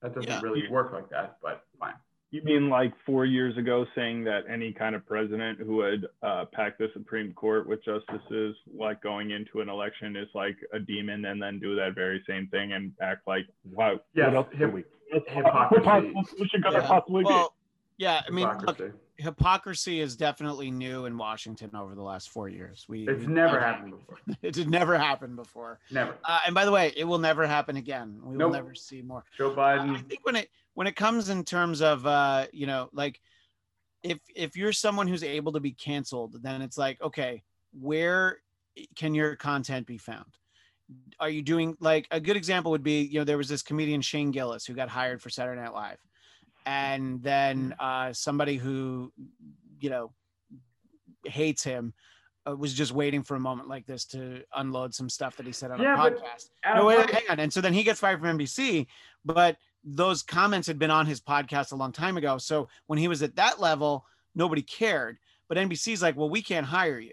that doesn't Yeah. really work like that, but fine. You mean like four years ago saying that any kind of president who would uh, pack the Supreme Court with justices, like going into an election, is like a demon, and then do that very same thing and act like, wow, Yes, what else hip- do we? hypocrisy. What solution could Yeah. possibly Well, yeah, I mean, look, Hypocrisy. is definitely new in Washington over the last four years. We It's never happened before. It did never happen before. Never. Uh, and by the way, it will never happen again. We will never see more. Joe Biden. I think when it when it comes in terms of uh, you know, like if if you're someone who's able to be canceled, then it's like, okay, where can your content be found? Are you doing like a good example would be, you know, there was this comedian Shane Gillis who got hired for Saturday Night Live. And then uh somebody who, you know, hates him uh, was just waiting for a moment like this to unload some stuff that he said on Yeah, a podcast. No, wait, hang on. And so then he gets fired from NBC, but those comments had been on his podcast a long time ago. So when he was at that level, nobody cared. But NBC's like, well, we can't hire you.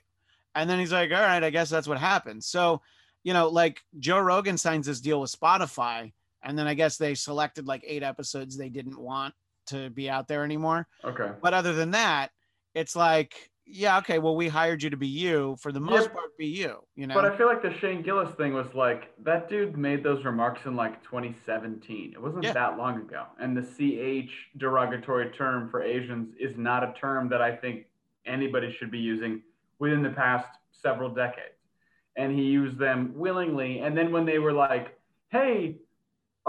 And then he's like, all right, I guess that's what happened. So, you know, like Joe Rogan signs this deal with Spotify. And then I guess they selected like eight episodes they didn't want to be out there anymore. Okay. But other than that, it's like, yeah, okay, well, we hired you to be you. For the most Yeah. part, be you, you know? But I feel like the Shane Gillis thing was like that dude made those remarks in like 2017. It wasn't Yeah. that long ago. And the CH derogatory term for Asians is not a term that I think anybody should be using within the past several decades. And he used them willingly. And then when they were like, hey,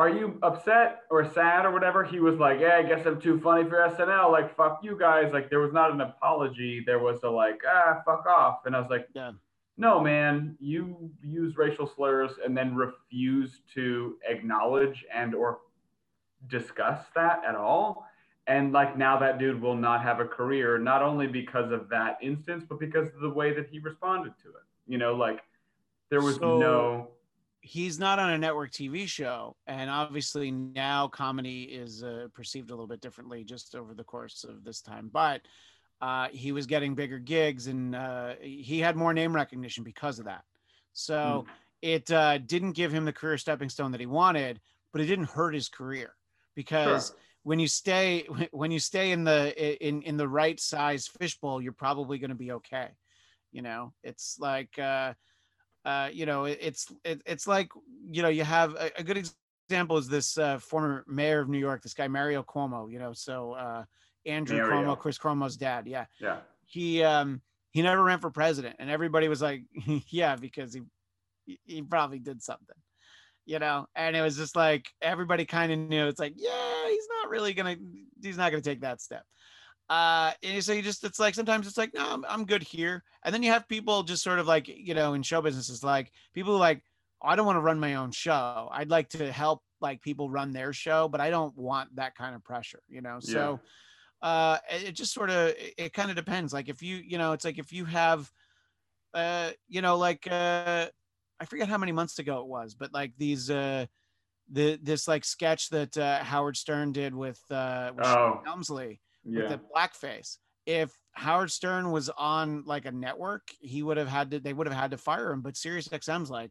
are you upset or sad or whatever? He was like, yeah, I guess I'm too funny for SNL. Like, fuck you guys. Like, there was not an apology. There was a like, ah, fuck off. And I was like, Yeah. no, man, you use racial slurs and then refuse to acknowledge and or discuss that at all. And like now that dude will not have a career, not only because of that instance, but because of the way that he responded to it. You know, like there was So- no he's not on a network TV show, and obviously now comedy is uh, perceived a little bit differently just over the course of this time. But uh, he was getting bigger gigs, and uh, he had more name recognition because of that. So it uh, didn't give him the career stepping stone that he wanted, but it didn't hurt his career because Sure. when you stay when you stay in the in in the right size fishbowl, you're probably going to be okay. You know, it's like. Uh, you know, it, it's it, it's like you know you have a, a good example is this uh, former mayor of New York, this guy Mario Cuomo. You know, so uh, Andrew Mario. Cuomo, Chris Cuomo's dad. Yeah, yeah. he um he never ran for president, and everybody was like, yeah, because he he- he probably did something. You know, and it was just like everybody kind of knew it's like, yeah, he's not really gonna, he's not gonna take that step. Uh, and so you just it's like sometimes it's like no, I'm, I'm good here, and then you have people just sort of like you know in show business it's like people who like "Oh, I don't want to run my own show. I'd like to help like people run their show, but I don't want that kind of pressure, you know. So uh it just sort of it, it kind of depends. Like if you you know it's like if you have uh you know like uh I forget how many months ago it was, but like these uh the this like sketch that uh, Howard Stern did with uh with Oh. Helmsley with Yeah. the blackface. If Howard Stern was on like a network, he would have had to they would have had to fire him. But Sirius XM's like,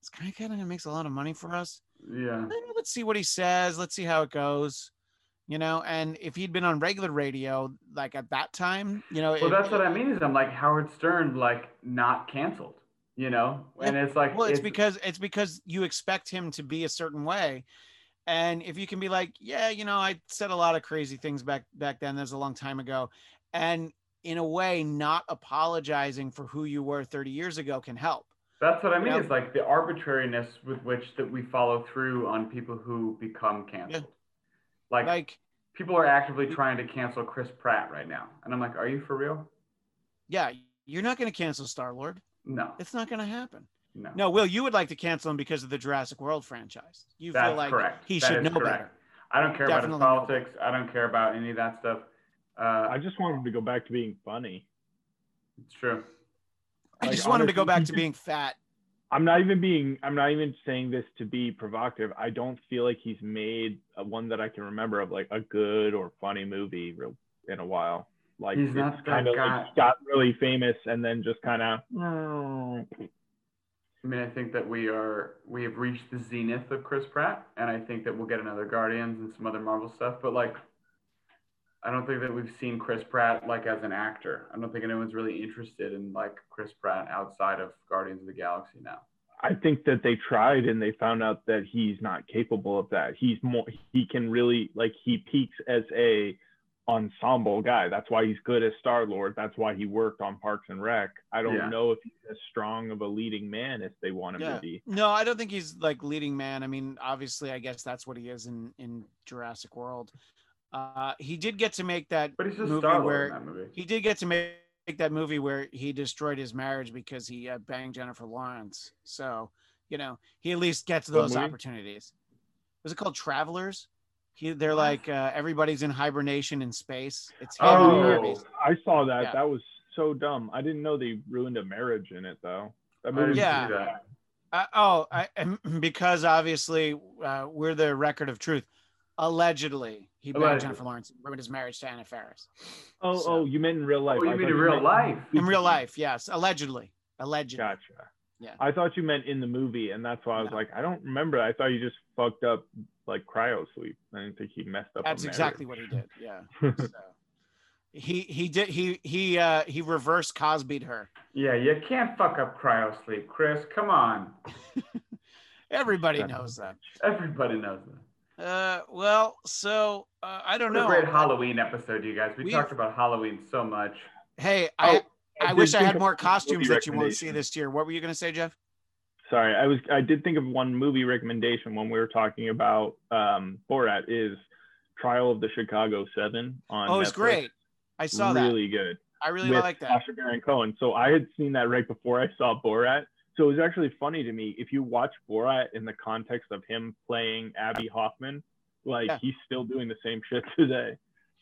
this guy kind of makes a lot of money for us. Yeah. Let's see what he says. Let's see how it goes. You know, and if he'd been on regular radio, like at that time, you know, Well, it- that's what I mean. Is I'm like Howard Stern, like not canceled. You know, and it's like well, it's because it's because you expect him to be a certain way. And if you can be like, yeah, you know, I said a lot of crazy things back back then. That's a long time ago. And in a way, not apologizing for who you were 30 years ago can help. That's what I mean. Yeah. Is like the arbitrariness with which that we follow through on people who become canceled. Like, Like, people are actively trying to cancel Chris Pratt right now, and I'm like, are you for real? yeah, you're not going to cancel Star Lord. No, It's not going to happen. No. No, Will, you would like to cancel him because of the Jurassic World franchise. You That's feel like correct. he That should know correct. better. I don't care Definitely about his politics. I don't care about any of that stuff. Uh, I just want him to go back to being funny. it's true. I Like, just want him to go back to being fat. I'm not even being. I'm not even saying this to be provocative. I don't feel like he's made a, one that I can remember of like a good or funny movie real, in a while. Like He's it's not kind of like got really famous and then just kind of. I mean, I think that we are we have reached the zenith of Chris Pratt, and I think that we'll get another Guardians and some other Marvel stuff. But like, I don't think that we've seen Chris Pratt like as an actor. I don't think anyone's really interested in like Chris Pratt outside of Guardians of the Galaxy now. I think that they tried and they found out that he's not capable of that. He's more. He can really like he peaks as a ensemble guy. That's why he's good as Star Lord. That's why he worked on Parks and Rec. I don't Yeah. know if he's as strong of a leading man as they want him Yeah. to be. No, I don't think he's like leading man. I mean, obviously, I guess that's what he is in in Jurassic World. Uh, he did get to make that But he's movie Star Lord where in that movie. he did get to make, make that movie where he destroyed his marriage because he uh, banged Jennifer Lawrence. So you know, he at least gets those opportunities. Was it called Travelers? He, they're like uh, everybody's in hibernation in space. It's him Oh. I saw that. Yeah. That was so dumb. I didn't know they ruined a marriage in it though. That I Yeah. Uh, oh, I, because obviously uh, we're the record of truth. Allegedly, he banged Jennifer Lawrence and ruined his marriage to Anna Faris. Oh, So- oh, you meant in real life. Oh, I mean in real life? In real life, yes, allegedly, allegedly. Gotcha. Yeah. I thought you meant in the movie, and that's why I was No. like, I don't remember. I thought you just fucked up like cryo sleep. I didn't think he messed up. That's exactly what he did. Yeah. So, he he did he he uh he reverse Cosby'd her. Yeah, you can't fuck up cryo sleep, Chris. Come on. Everybody knows that. Everybody knows that. Uh, well, so uh, I don't What a know. great Halloween episode, you guys. We We've- talked about Halloween so much. Hey, I I, did wish I had more costumes that you won't see this year. What were you gonna say, Jeff? Sorry, I was. I did think of one movie recommendation when we were talking about um, Borat. Is Trial of the Chicago Seven on? Oh, it's Netflix. great. I saw that. really good. I really like that. Sacha Baron Cohen. So I had seen that right before I saw Borat. So it was actually funny to me if you watch Borat in the context of him playing Abbie Hoffman, like Yeah. he's still doing the same shit today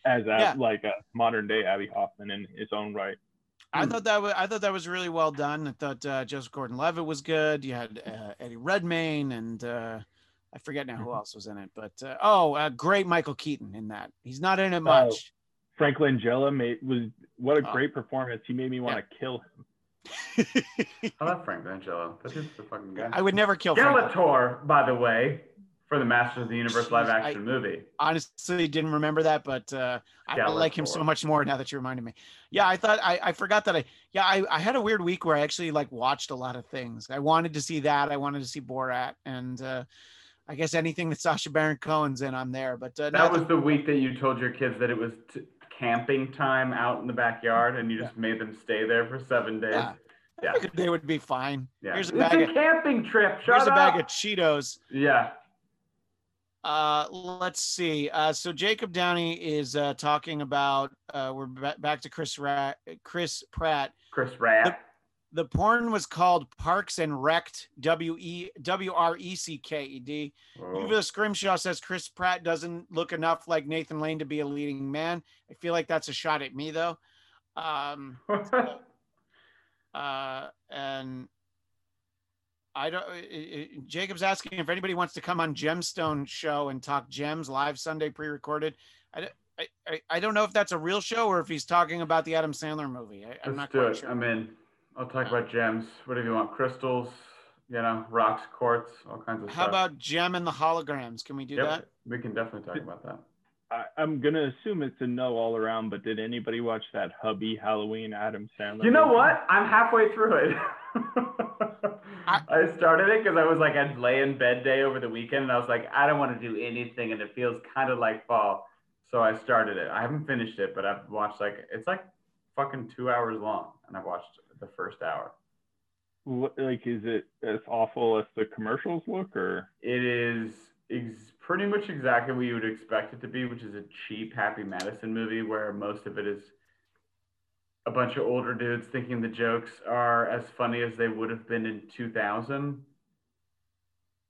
as Yeah. like a modern day Abbie Hoffman in his own right. I thought that was I thought that was really well done. I thought uh, Joseph Gordon-Levitt was good. You had uh, Eddie Redmayne and uh, I forget now who Mhm. else was in it, but uh, oh, uh, great Michael Keaton in that. He's not in it Oh. much. Frank Langella made was what a Oh. great performance. He made me want to kill him. I love Frank Langella. That's just the fucking guy. I would never kill Frank. Skeletor, by the way, for the Masters of the Universe live Jeez, I- action movie. Honestly, didn't remember that, but uh, I, like him so much more now that you reminded me. Yeah, I thought I, I forgot that I yeah I, I had a weird week where I actually like watched a lot of things. I wanted to see that. I wanted to see Borat, and uh, I guess anything that Sacha Baron Cohen's in, I'm there. But uh, That was the week that you told your kids that it was t- camping time out in the backyard, and you just made them stay there for seven days. Yeah. Yeah. They would be fine. Yeah. Here's a it's a of camping trip. Shut here's a bag of Cheetos. yeah. Uh, let's see. Uh, so Jacob Downey is uh, talking about. Uh, we're ba- back to Chris Rat, Chris Pratt. Chris Rat. The porn was called Parks and Wrecked. W E W R E C K E D. Oh. Uva Scrimshaw says Chris Pratt doesn't look enough like Nathan Lane to be a leading man. I feel like that's a shot at me though. Um, uh, and I don't. Jacob's asking if anybody wants to come on Gemstone show and talk gems live Sunday pre-recorded. I, don't- I, I, don't know if that's a real show or if he's talking about the Adam Sandler movie. I, I'm Let's not do quite it. sure. I'm in. I'll talk about gems. Whatever you want. Crystals, you know, rocks, quartz, all kinds of How stuff. about Jem and the holograms? Can we do Yep, that? we can definitely talk about that. I, I'm gonna assume it's a no all around, but did anybody watch that Hubie Halloween Adam Sandler? You know movie? what? I'm halfway through it. I- I started it because I was like, I'd lay in bed day over the weekend, and I was like, I don't want to do anything, and it feels kind of like fall. So I started it. I haven't finished it, but I've watched like it's like fucking two hours long, and I've watched the first hour. What, like, is it as awful as the commercials look, or It is ex- pretty much exactly what you would expect it to be, which is a cheap Happy Madison movie where most of it is a bunch of older dudes thinking the jokes are as funny as they would have been in 2000.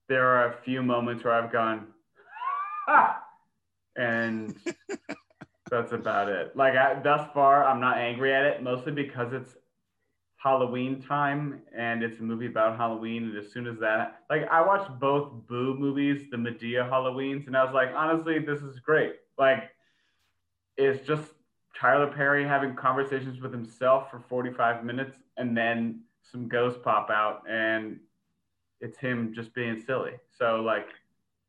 There are a few moments where I've gone, ha! and that's about it. Like, I, thus far, I'm not angry at it, mostly because it's Halloween time and it's a movie about Halloween. And as soon as that, like, I watched both Boo movies, the Madea Halloweens, and I was like, honestly, this is great. Like, it's just Tyler Perry having conversations with himself for 45 minutes and then some ghosts pop out and it's him just being silly. So, like,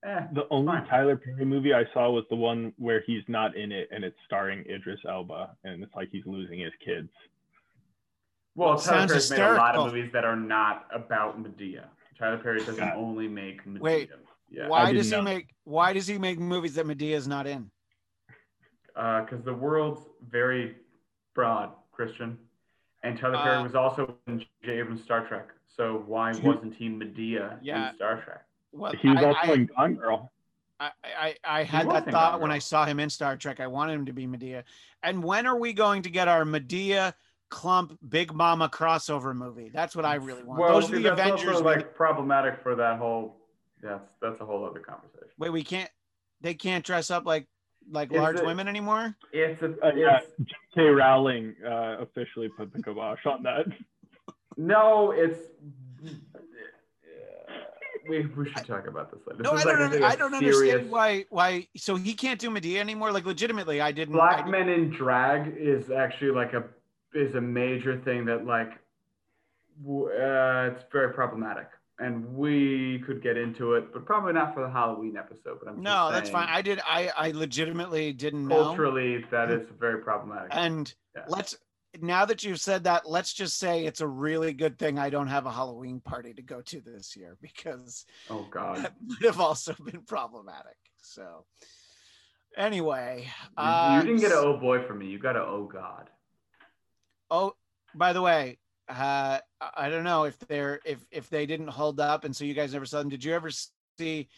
eh, the only fine. Tyler Perry movie I saw was the one where he's not in it and it's starring Idris Elba, and it's like he's losing his kids. Well, Tyler Sounds Perry's made a lot of movies that are not about Madea. Tyler Perry doesn't Yeah. only make Madea. Wait, yeah. why didn't does he know. make Why does he make movies that Madea is not in? because uh, the world's very broad, Christian. And Tyler Perry Uh, was also in J. Abrams' Star Trek. So why He- wasn't he Madea Yeah. in Star Trek? Well, He was I, also I, in Gone Girl. I, I, I had that thought when I saw him in Star Trek. I wanted him to be Madea. And when are we going to get our Madea Klump Big Mama crossover movie? That's what I really want. Well, Those see, are the that's Avengers. also we- like problematic for that whole. That's that's a whole other conversation. Wait, we can't. They can't dress up like like Is large it- women anymore. It's a Uh, yeah, it's, J.K. Rowling uh, officially put the kibosh on that. no, it's. We, we should talk about this later. This No, is I don't. like, under- think, a I don't serious- understand why. Why? So he can't do Madea anymore. Like legitimately, I didn't. I Black didn't- men in drag is actually like a is a major thing that like uh, it's very problematic, and we could get into it, but probably not for the Halloween episode. But I'm No, that's fine. I did. I I legitimately didn't know. culturally that is very problematic. And Yeah. let's now that you've said that, let's just say it's a really good thing I don't have a Halloween party to go to this year because oh God, that would have also been problematic. So anyway, you, uh, you didn't get an oh boy from me. You got a oh God. Oh, by the way, uh, I- don't know if they're if if they didn't hold up, and so you guys never saw them. Did you ever see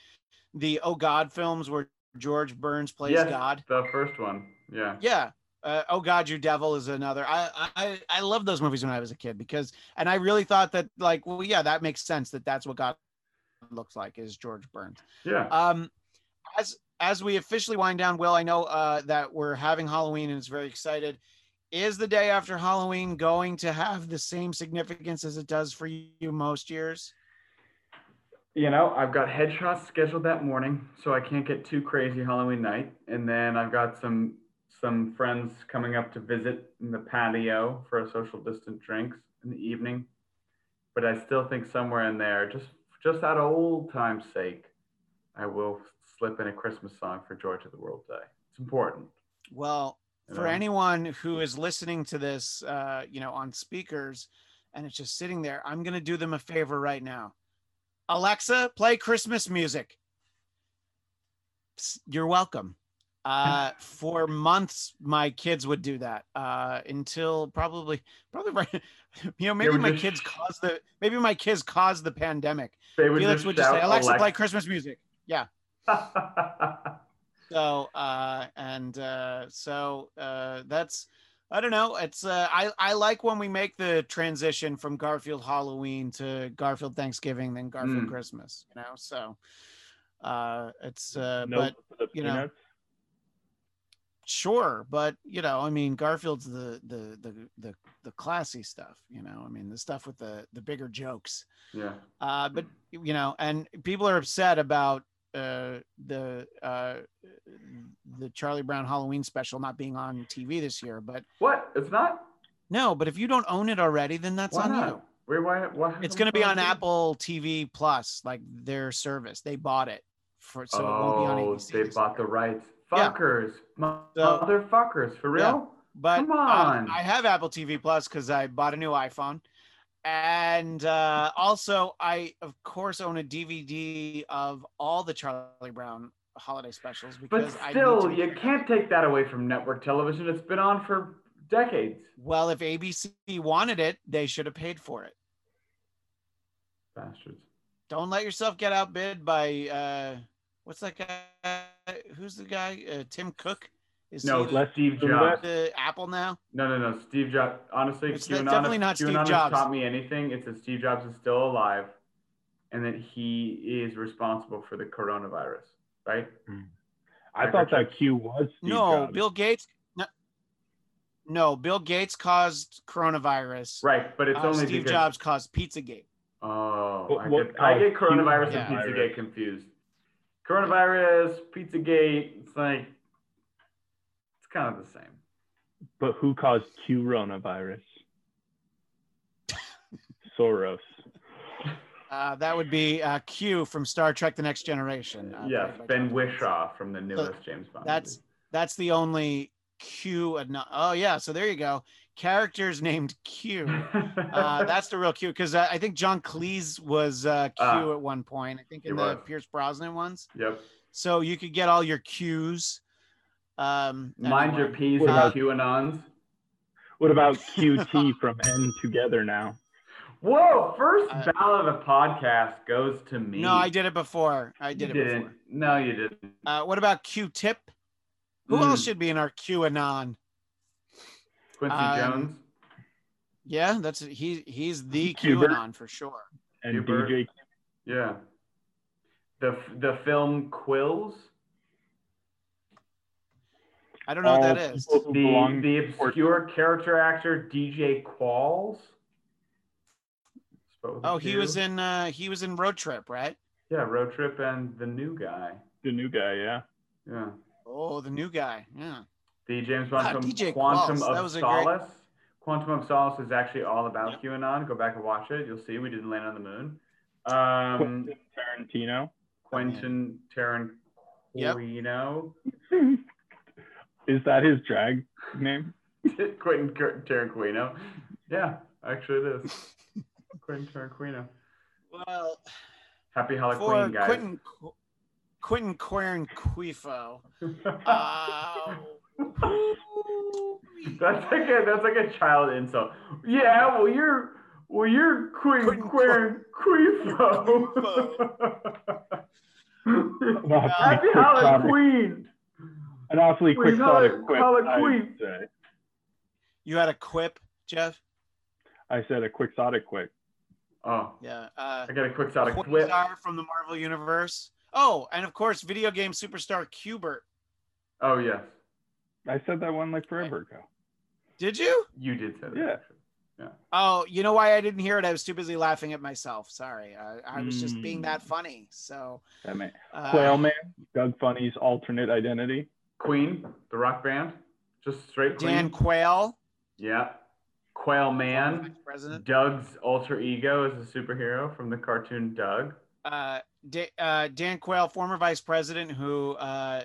the Oh God films where George Burns plays yes, God? the first one. Yeah. Yeah. Uh, oh God, your devil is another. I I I love those movies when I was a kid because, and I really thought that like, well, yeah, that makes sense that that's what God looks like is George Burns. Yeah. Um, as as we officially wind down, Will, I know uh, that we're having Halloween and it's very excited. Is the day after Halloween going to have the same significance as it does for you most years? You know, I've got headshots scheduled that morning, so I can't get too crazy Halloween night. And then I've got some some friends coming up to visit in the patio for a social distant drinks in the evening. But I still think somewhere in there, just just out of old time's sake, I will slip in a Christmas song for George of the World Day. It's important. Well, for anyone who is listening to this, uh, you know, on speakers, and it's just sitting there, I'm gonna do them a favor right now. Alexa, play Christmas music. You're welcome. Uh, for months, my kids would do that uh, until probably, probably right. You know, maybe my just kids caused the maybe my kids caused the pandemic. They would Felix just would just say, shout "Alexa, play Christmas music." Yeah. So uh, and uh, so uh, that's I don't know. It's uh, I I like when we make the transition from Garfield Halloween to Garfield Thanksgiving, then Garfield Mm. Christmas. You know, so uh, it's uh, Nope but you know, sure, but you know, I mean, Garfield's the the the the the classy stuff. You know, I mean, the stuff with the the bigger jokes. yeah. Uh, but you know, and people are upset about uh, the uh, the Charlie Brown Halloween special not being on TV this year. But What? It's not? no, but if you don't own it already, then that's Why on not? you. Wait, why, why It's going to be on Apple TV Plus, like their service. They bought it for so it won't be on oh, ABC. they bought year. the rights. Fuckers. So- Motherfuckers. For Yeah. real? But Come on. I have Apple TV Plus because I bought a new iPhone. And uh, also, I of course own a DVD of all the Charlie Brown holiday specials But because I need still, to- you can't take that away from network television. It's been on for decades. Well, if ABC wanted it, they should have paid for it. Bastards. Don't let yourself get outbid by uh, what's that guy? Who's the guy? Uh, Tim Cook. Is No, he Les Steve Steve Jobs. the Apple now? No, no, no. Steve Jobs. Honestly, It's QAnon, definitely not Steve QAnon has Jobs. taught me anything. It's that Steve Jobs is still alive, and that he is responsible for the coronavirus. Right? I thought that Q was Steve no, Jobs. Bill Gates. No, no, Bill Gates caused coronavirus. Right. But it's Uh, only Steve because. Jobs caused Pizzagate. Oh, What- I, what get, I get coronavirus Yeah. and Pizzagate confused. Coronavirus, Pizzagate. It's like it's kind of the same. But who caused coronavirus? Soros. Uh, that would be uh, Q from Star Trek: The Next Generation. uh, yes, played by Ben John- Whishaw from the newest James Bond. That's movie. that's the only Q. ad- Oh yeah, so there you go. Characters named Q. Uh, that's the real Q because uh, I think John Cleese was uh, Q Ah, at one point. I think in the was. Pierce Brosnan ones. yep. So you could get all your Qs. Um, Mind your anyway. P's What and about- QAnons. What about QT from N Together now? Whoa, first Uh, ballot of the podcast goes to me. No, I did it before. I You did it didn't. before. No, you didn't. Uh, what about Q-Tip? Who Mm. else should be in our QAnon? Quincy um, Jones. Yeah, that's he. He's the Hubert. QAnon for sure. And Hubert. DJ Yeah. The the film Quills. I don't know what that all is. people who The the obscure character actor DJ Qualls. Spelled with a Oh, he Q. was in. uh He was in Road Trip, right? Yeah, Road Trip and the new guy. the new guy, yeah. Yeah. Oh, the new guy. Yeah. The James Bond Wow, film DJ Quantum Qualls, that of was a great- Solace. Quantum of Solace is actually all about QAnon. Go back and watch it. You'll see we didn't land on the moon. Um, Quentin Tarantino. Quentin Yep. Tarantino. Is that his drag name? Quentin Tar- Tarantino. Yeah, actually it is. Quentin Tarantino. Well, Happy Halloween, for guys. Quentin Qu- Quentin Quern Quifo. Uh, that's like a that's like a child insult. Yeah, well you're well you're Quentin Quentin Quern Quifo. Happy Quick thought. Halloween. An awfully Wait, quick how thought. it- quip, how it I queef? would say. you had a quip, Jeff? I said a quixotic quip. Oh, Yeah. Uh, I got a quick thought of quit. From the Marvel Universe. Oh, and of course, video game superstar Q*bert. Oh yes, I said that one like forever ago. Did you? you did say that. Yeah. actually. Oh, you know why I didn't hear it? I was too busy laughing at myself. Sorry. I, I was just being Mm. that funny. So, That man. uh, Quail Man, Doug Funnie's alternate identity. Queen, the rock band, just straight Queen. Dan Quayle, Yeah. Quail Man. President. Doug's alter ego is a superhero from the cartoon Doug. Uh, Da- uh, Dan Quayle, former vice president, who uh,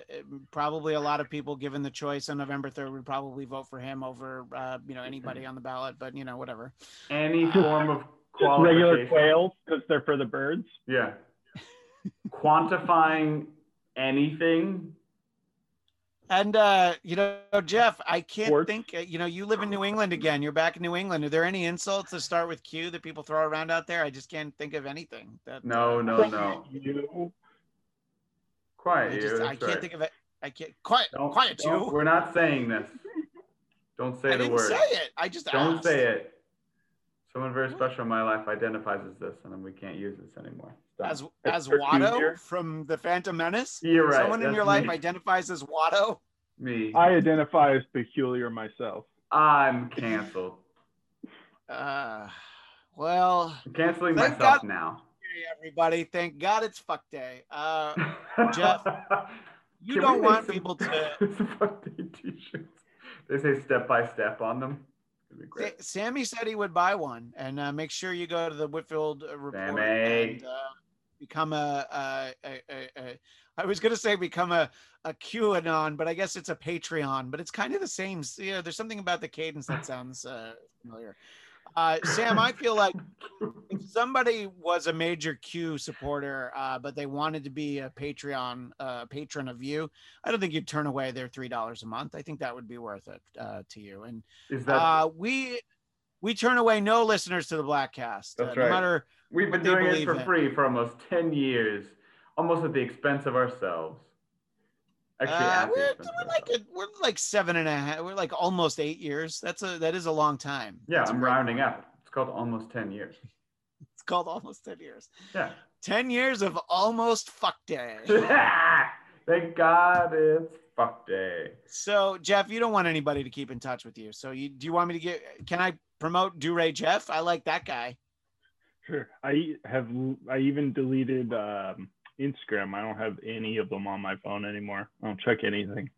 probably a lot of people, given the choice on November 3rd, would probably vote for him over, uh, you know, anybody on the ballot. But you know, whatever. Any form of Just regular qualification. quails because they're for the birds. Yeah. Quantifying anything. And uh, you know, Jeff, I can't Sports. think. uh, You know, you live in New England again. You're back in New England. Are there any insults that start with Q that people throw around out there? I just can't think of anything. That, No, uh, no, no. You, Quiet I, you. just, I can't right. think of it. I can't. Quiet, Don't- quiet don't- you. We're not saying this. Don't say I the didn't word. say it. I just Don't asked. say it. Someone very special in my life identifies as this, and then we can't use this anymore. It's. As as Watto Junior. from the Phantom Menace. You're right. Someone in that's your life identifies as Watto. me. I identify as peculiar myself. I'm canceled. Uh, well, I'm canceling Thank myself God. now. hey everybody, thank God it's fuck day. Uh, Jeff, you Can don't want some- people to. some fuck day t-shirts. They say step by step on them. It'd be Sa- great. Sammy said he would buy one, and uh, make sure you go to the Whitfield uh, report Sammy. and uh, become a, a, a, a, a. I was gonna say become a a QAnon, but I guess it's a Patreon. But it's kind of the same. You know, there's something about the cadence that sounds uh, familiar. Uh, Sam, I feel like if somebody was a major Q supporter, uh, but they wanted to be a Patreon uh, patron of you, I don't think you'd turn away their three dollars a month. I think that would be worth it uh, to you. And Is that uh, we we turn away no listeners to the Bladtcast. That's uh, no right. matter we've been doing it for in. free for almost 10 years, almost at the expense of ourselves. Actually, uh, we're, we're like a, we're like seven and a half. We're like almost eight years. That's a that is a long time. yeah, That's a I'm great rounding up. It's called almost 10 years. It's called almost ten years. Yeah. Ten years of almost fuck day. Thank God it's fuck day. So Jeff, you don't want anybody to keep in touch with you. So you do you want me to get? Can I promote Do Ray Jeff? I like that guy. Sure. I have. I even deleted um, Instagram. I don't have any of them on my phone anymore. I don't check anything.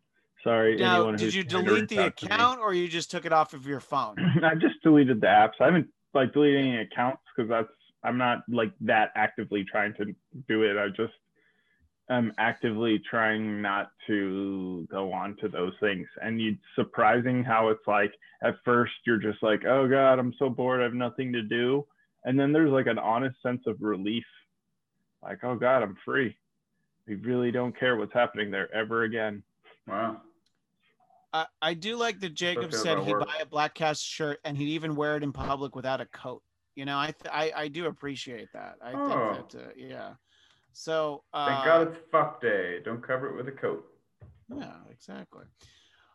Sorry. Now, did you delete the out to me. account or you just took it off of your phone? I just deleted the apps. I haven't like deleted any accounts because that's I'm not like that actively trying to do it. I just I'm actively trying not to go on to those things. And it's surprising how it's like at first you're just like, oh God, I'm so bored, I have nothing to do. And then there's like an honest sense of relief. Like, oh God, I'm free. We really don't care what's happening there ever again. Wow. I, I do like that Jacob Especially said he'd work. buy a Bladtcast shirt and he'd even wear it in public without a coat. You know, I th- I, I do appreciate that. I Oh. think that uh, yeah. So uh, Thank God it's fuck day. Don't cover it with a coat. yeah, exactly.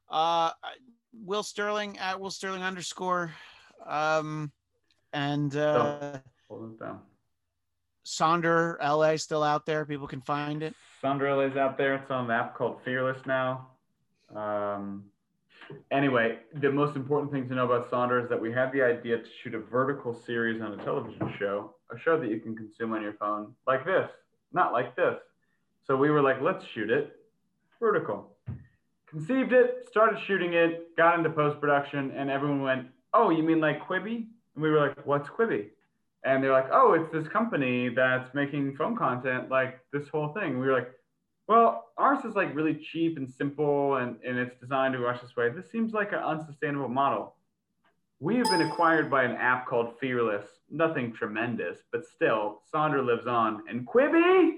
Uh, Will Sterling at Will Sterling underscore, um, and uh, Hold it down. Sonder LA still out there. People can find it. Sonder LA is out there. It's on an app called Fearless now. Um, anyway, the most important thing to know about Sonder is that we had the idea to shoot a vertical series on a television show, a show that you can consume on your phone, like this, not like this. So we were like, let's shoot it vertical. Conceived it, started shooting it, got into post production, and everyone went, "Oh, you mean like Quibi?" And we were like, "What's Quibi?" And they're like, "Oh, it's this company that's making phone content, like this whole thing." We were like, "Well, ours is like really cheap and simple, and, and it's designed to watch this way. This seems like an unsustainable model." We have been acquired by an app called Fearless. Nothing tremendous, but still, Sonder lives on. And Quibi?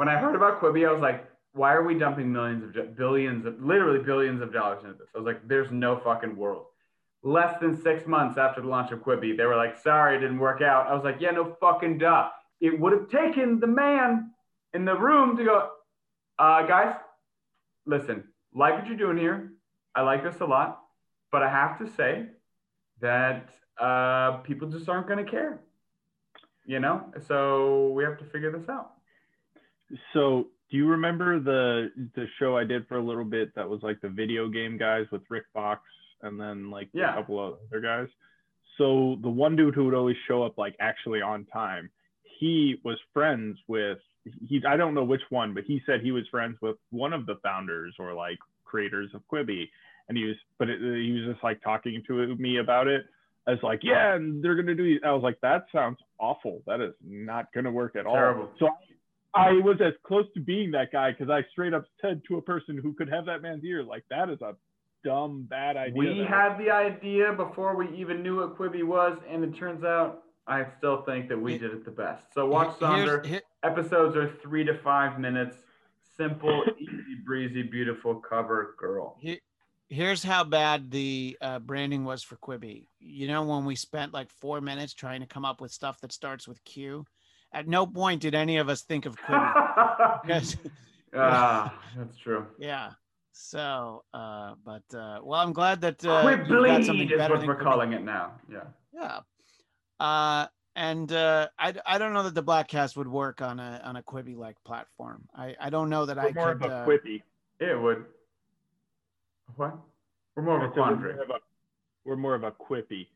when I heard about Quibi, I was like, why are we dumping millions of, billions of, literally billions of dollars into this? I was like, there's no fucking world less than six months after the launch of Quibi, they were like, sorry, it didn't work out. I was like, yeah, no fucking duh. It would have taken the man in the room to go, uh, guys, listen, like what you're doing here. I like this a lot, but I have to say that uh, people just aren't going to care, you know? So we have to figure this out. So, do you remember the the show I did for a little bit that was like the video game guys with Rick Fox and then like Yeah. a couple of other guys? So the one dude who would always show up like actually on time, he was friends with he I don't know which one, but he said he was friends with one of the founders or like creators of Quibi, and he was but it, he was just like talking to me about it. I was like, yeah, and they're gonna do. I was like, that sounds awful. That is not gonna work at Terrible. all. So I was as close to being that guy because I straight up said to a person who could have that man's ear, like, that is a dumb, bad idea. We that- had the idea before we even knew what Quibi was, and it turns out I still think that we did it the best. So watch Here's- Sonder. here- Episodes are three to five minutes. Simple, easy breezy, beautiful cover girl. He- Here's how bad the uh, branding was for Quibi. You know, when we spent like four minutes trying to come up with stuff that starts with Q, At no point did any of us think of Quibi. Because- ah, that's true. yeah. So, uh, but uh, well, I'm glad that uh, you've got Quibleed something is better what we're Quibi. calling it now. Yeah. Yeah. Uh, and uh, I I don't know that the Bladtcast would work on a on a Quibi like platform. I I don't know that We're I more could. of a uh, quippy. It would. What? We're more of a said we're quandary. more of a- We're more of a quippy.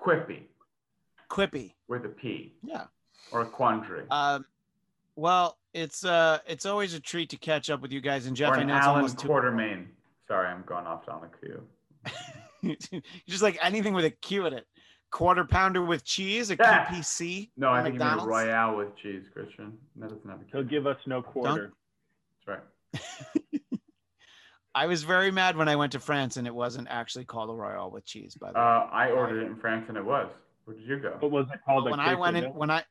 Quippy Quippy. with a P Yeah. or a quandary. Um, well, it's uh, it's always a treat to catch up with you guys. And Jeff, or I an know it's Allen almost two. Quatermain. Sorry, I'm going off on the cue. just like anything with a Q in it. Quarter pounder with cheese, a Yeah. QPC. No, I at think you mean a Royale with cheese, Christian. That doesn't have a He'll give us no quarter. That's right. I was very mad when I went to France and it wasn't actually called a Royale with cheese. By the way, Uh, I ordered it in France and it was. Where did you go? What was it called? when I went in, when I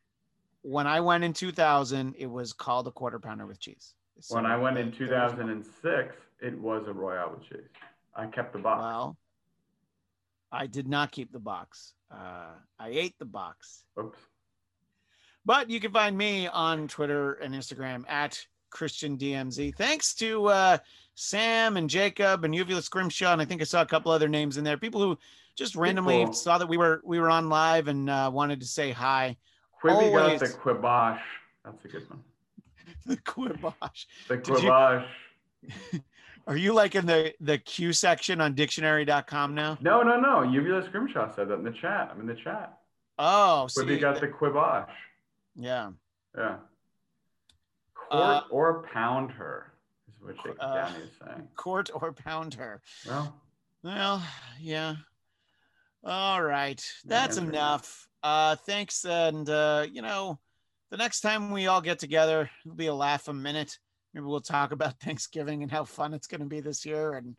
when I went in 2000, it was called a quarter pounder with cheese. When I went in 2006, it was a Royale with cheese. I kept the box. Well, I did not keep the box. Uh, I ate the box. Oops. But you can find me on Twitter and Instagram at Christian DMZ. Thanks to uh, Sam and Jacob and Uvula Scrimshaw, and I think I saw a couple other names in there. People who just randomly People. saw that we were we were on live and uh, wanted to say hi. Quibi got the quibosh. That's a good one. The Quibosh. The you- quibosh. Are you like in the the Q section on Dictionary.com now? No, no, no. Uvula Scrimshaw said that in the chat. I'm in the chat. Oh, Quibi see, got the quibosh. yeah. Yeah. Court Uh, or pound her is what Jacob uh, Downey is saying. Court or pound her. Well, Well, yeah. All right. That's enough. Uh thanks and uh you know, the next time we all get together, it'll be a laugh a minute. Maybe we'll talk about Thanksgiving and how fun it's going to be this year and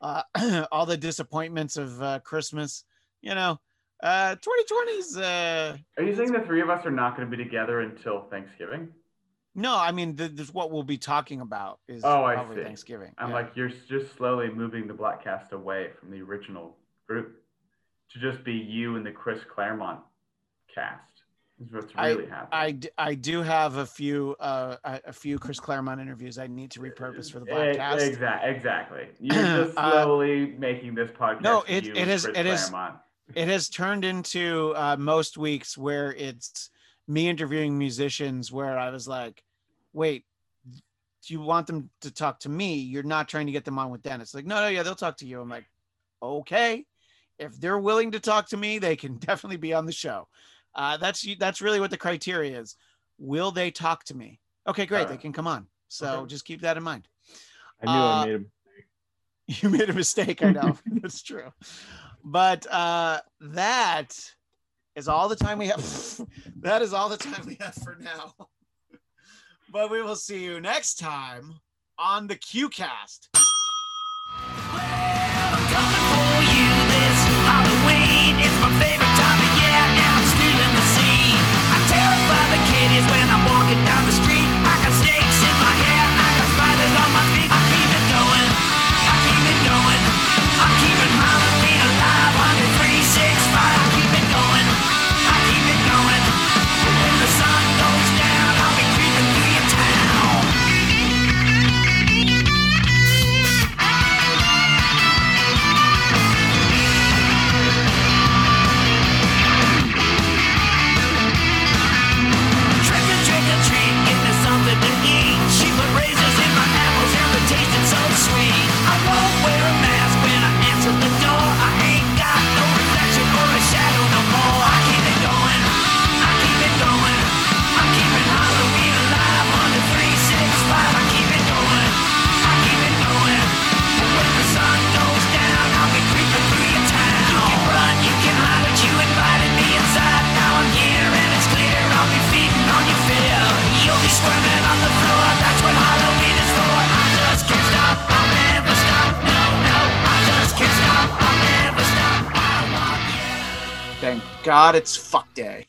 uh all the disappointments of uh Christmas. You know, uh 2020's uh are you saying the three of us are not going to be together until Thanksgiving? no, I mean th- this what we'll be talking about is Oh, I see. Thanksgiving. I'm Yeah. like, you're just slowly moving the Bladtcast away from the original group to just be you and the Chris Claremont cast. Is what's really happening. I, d- I do have a few uh a, few Chris Claremont interviews I need to repurpose for the podcast. Cast. Exactly. Exactly. You're just Uh, slowly making this podcast. no, it- it is- Chris it is- it has turned into uh, most weeks where it's me interviewing musicians where I was like, wait, do you want them to talk to me? You're not trying to get them on with Dennis. Like, no, no, yeah, they'll talk to you. I'm like, okay. If they're willing to talk to me, they can definitely be on the show. Uh, that's that's really what the criteria is. Will they talk to me? Okay, great. They can come on. So Okay. just keep that in mind. I knew Uh, I made him. You made a mistake. I know. That's true. But uh, that is all the time we have. that is all the time we have for now. but we will see you next time on the QCast. I'm my favorite God it's fuck day.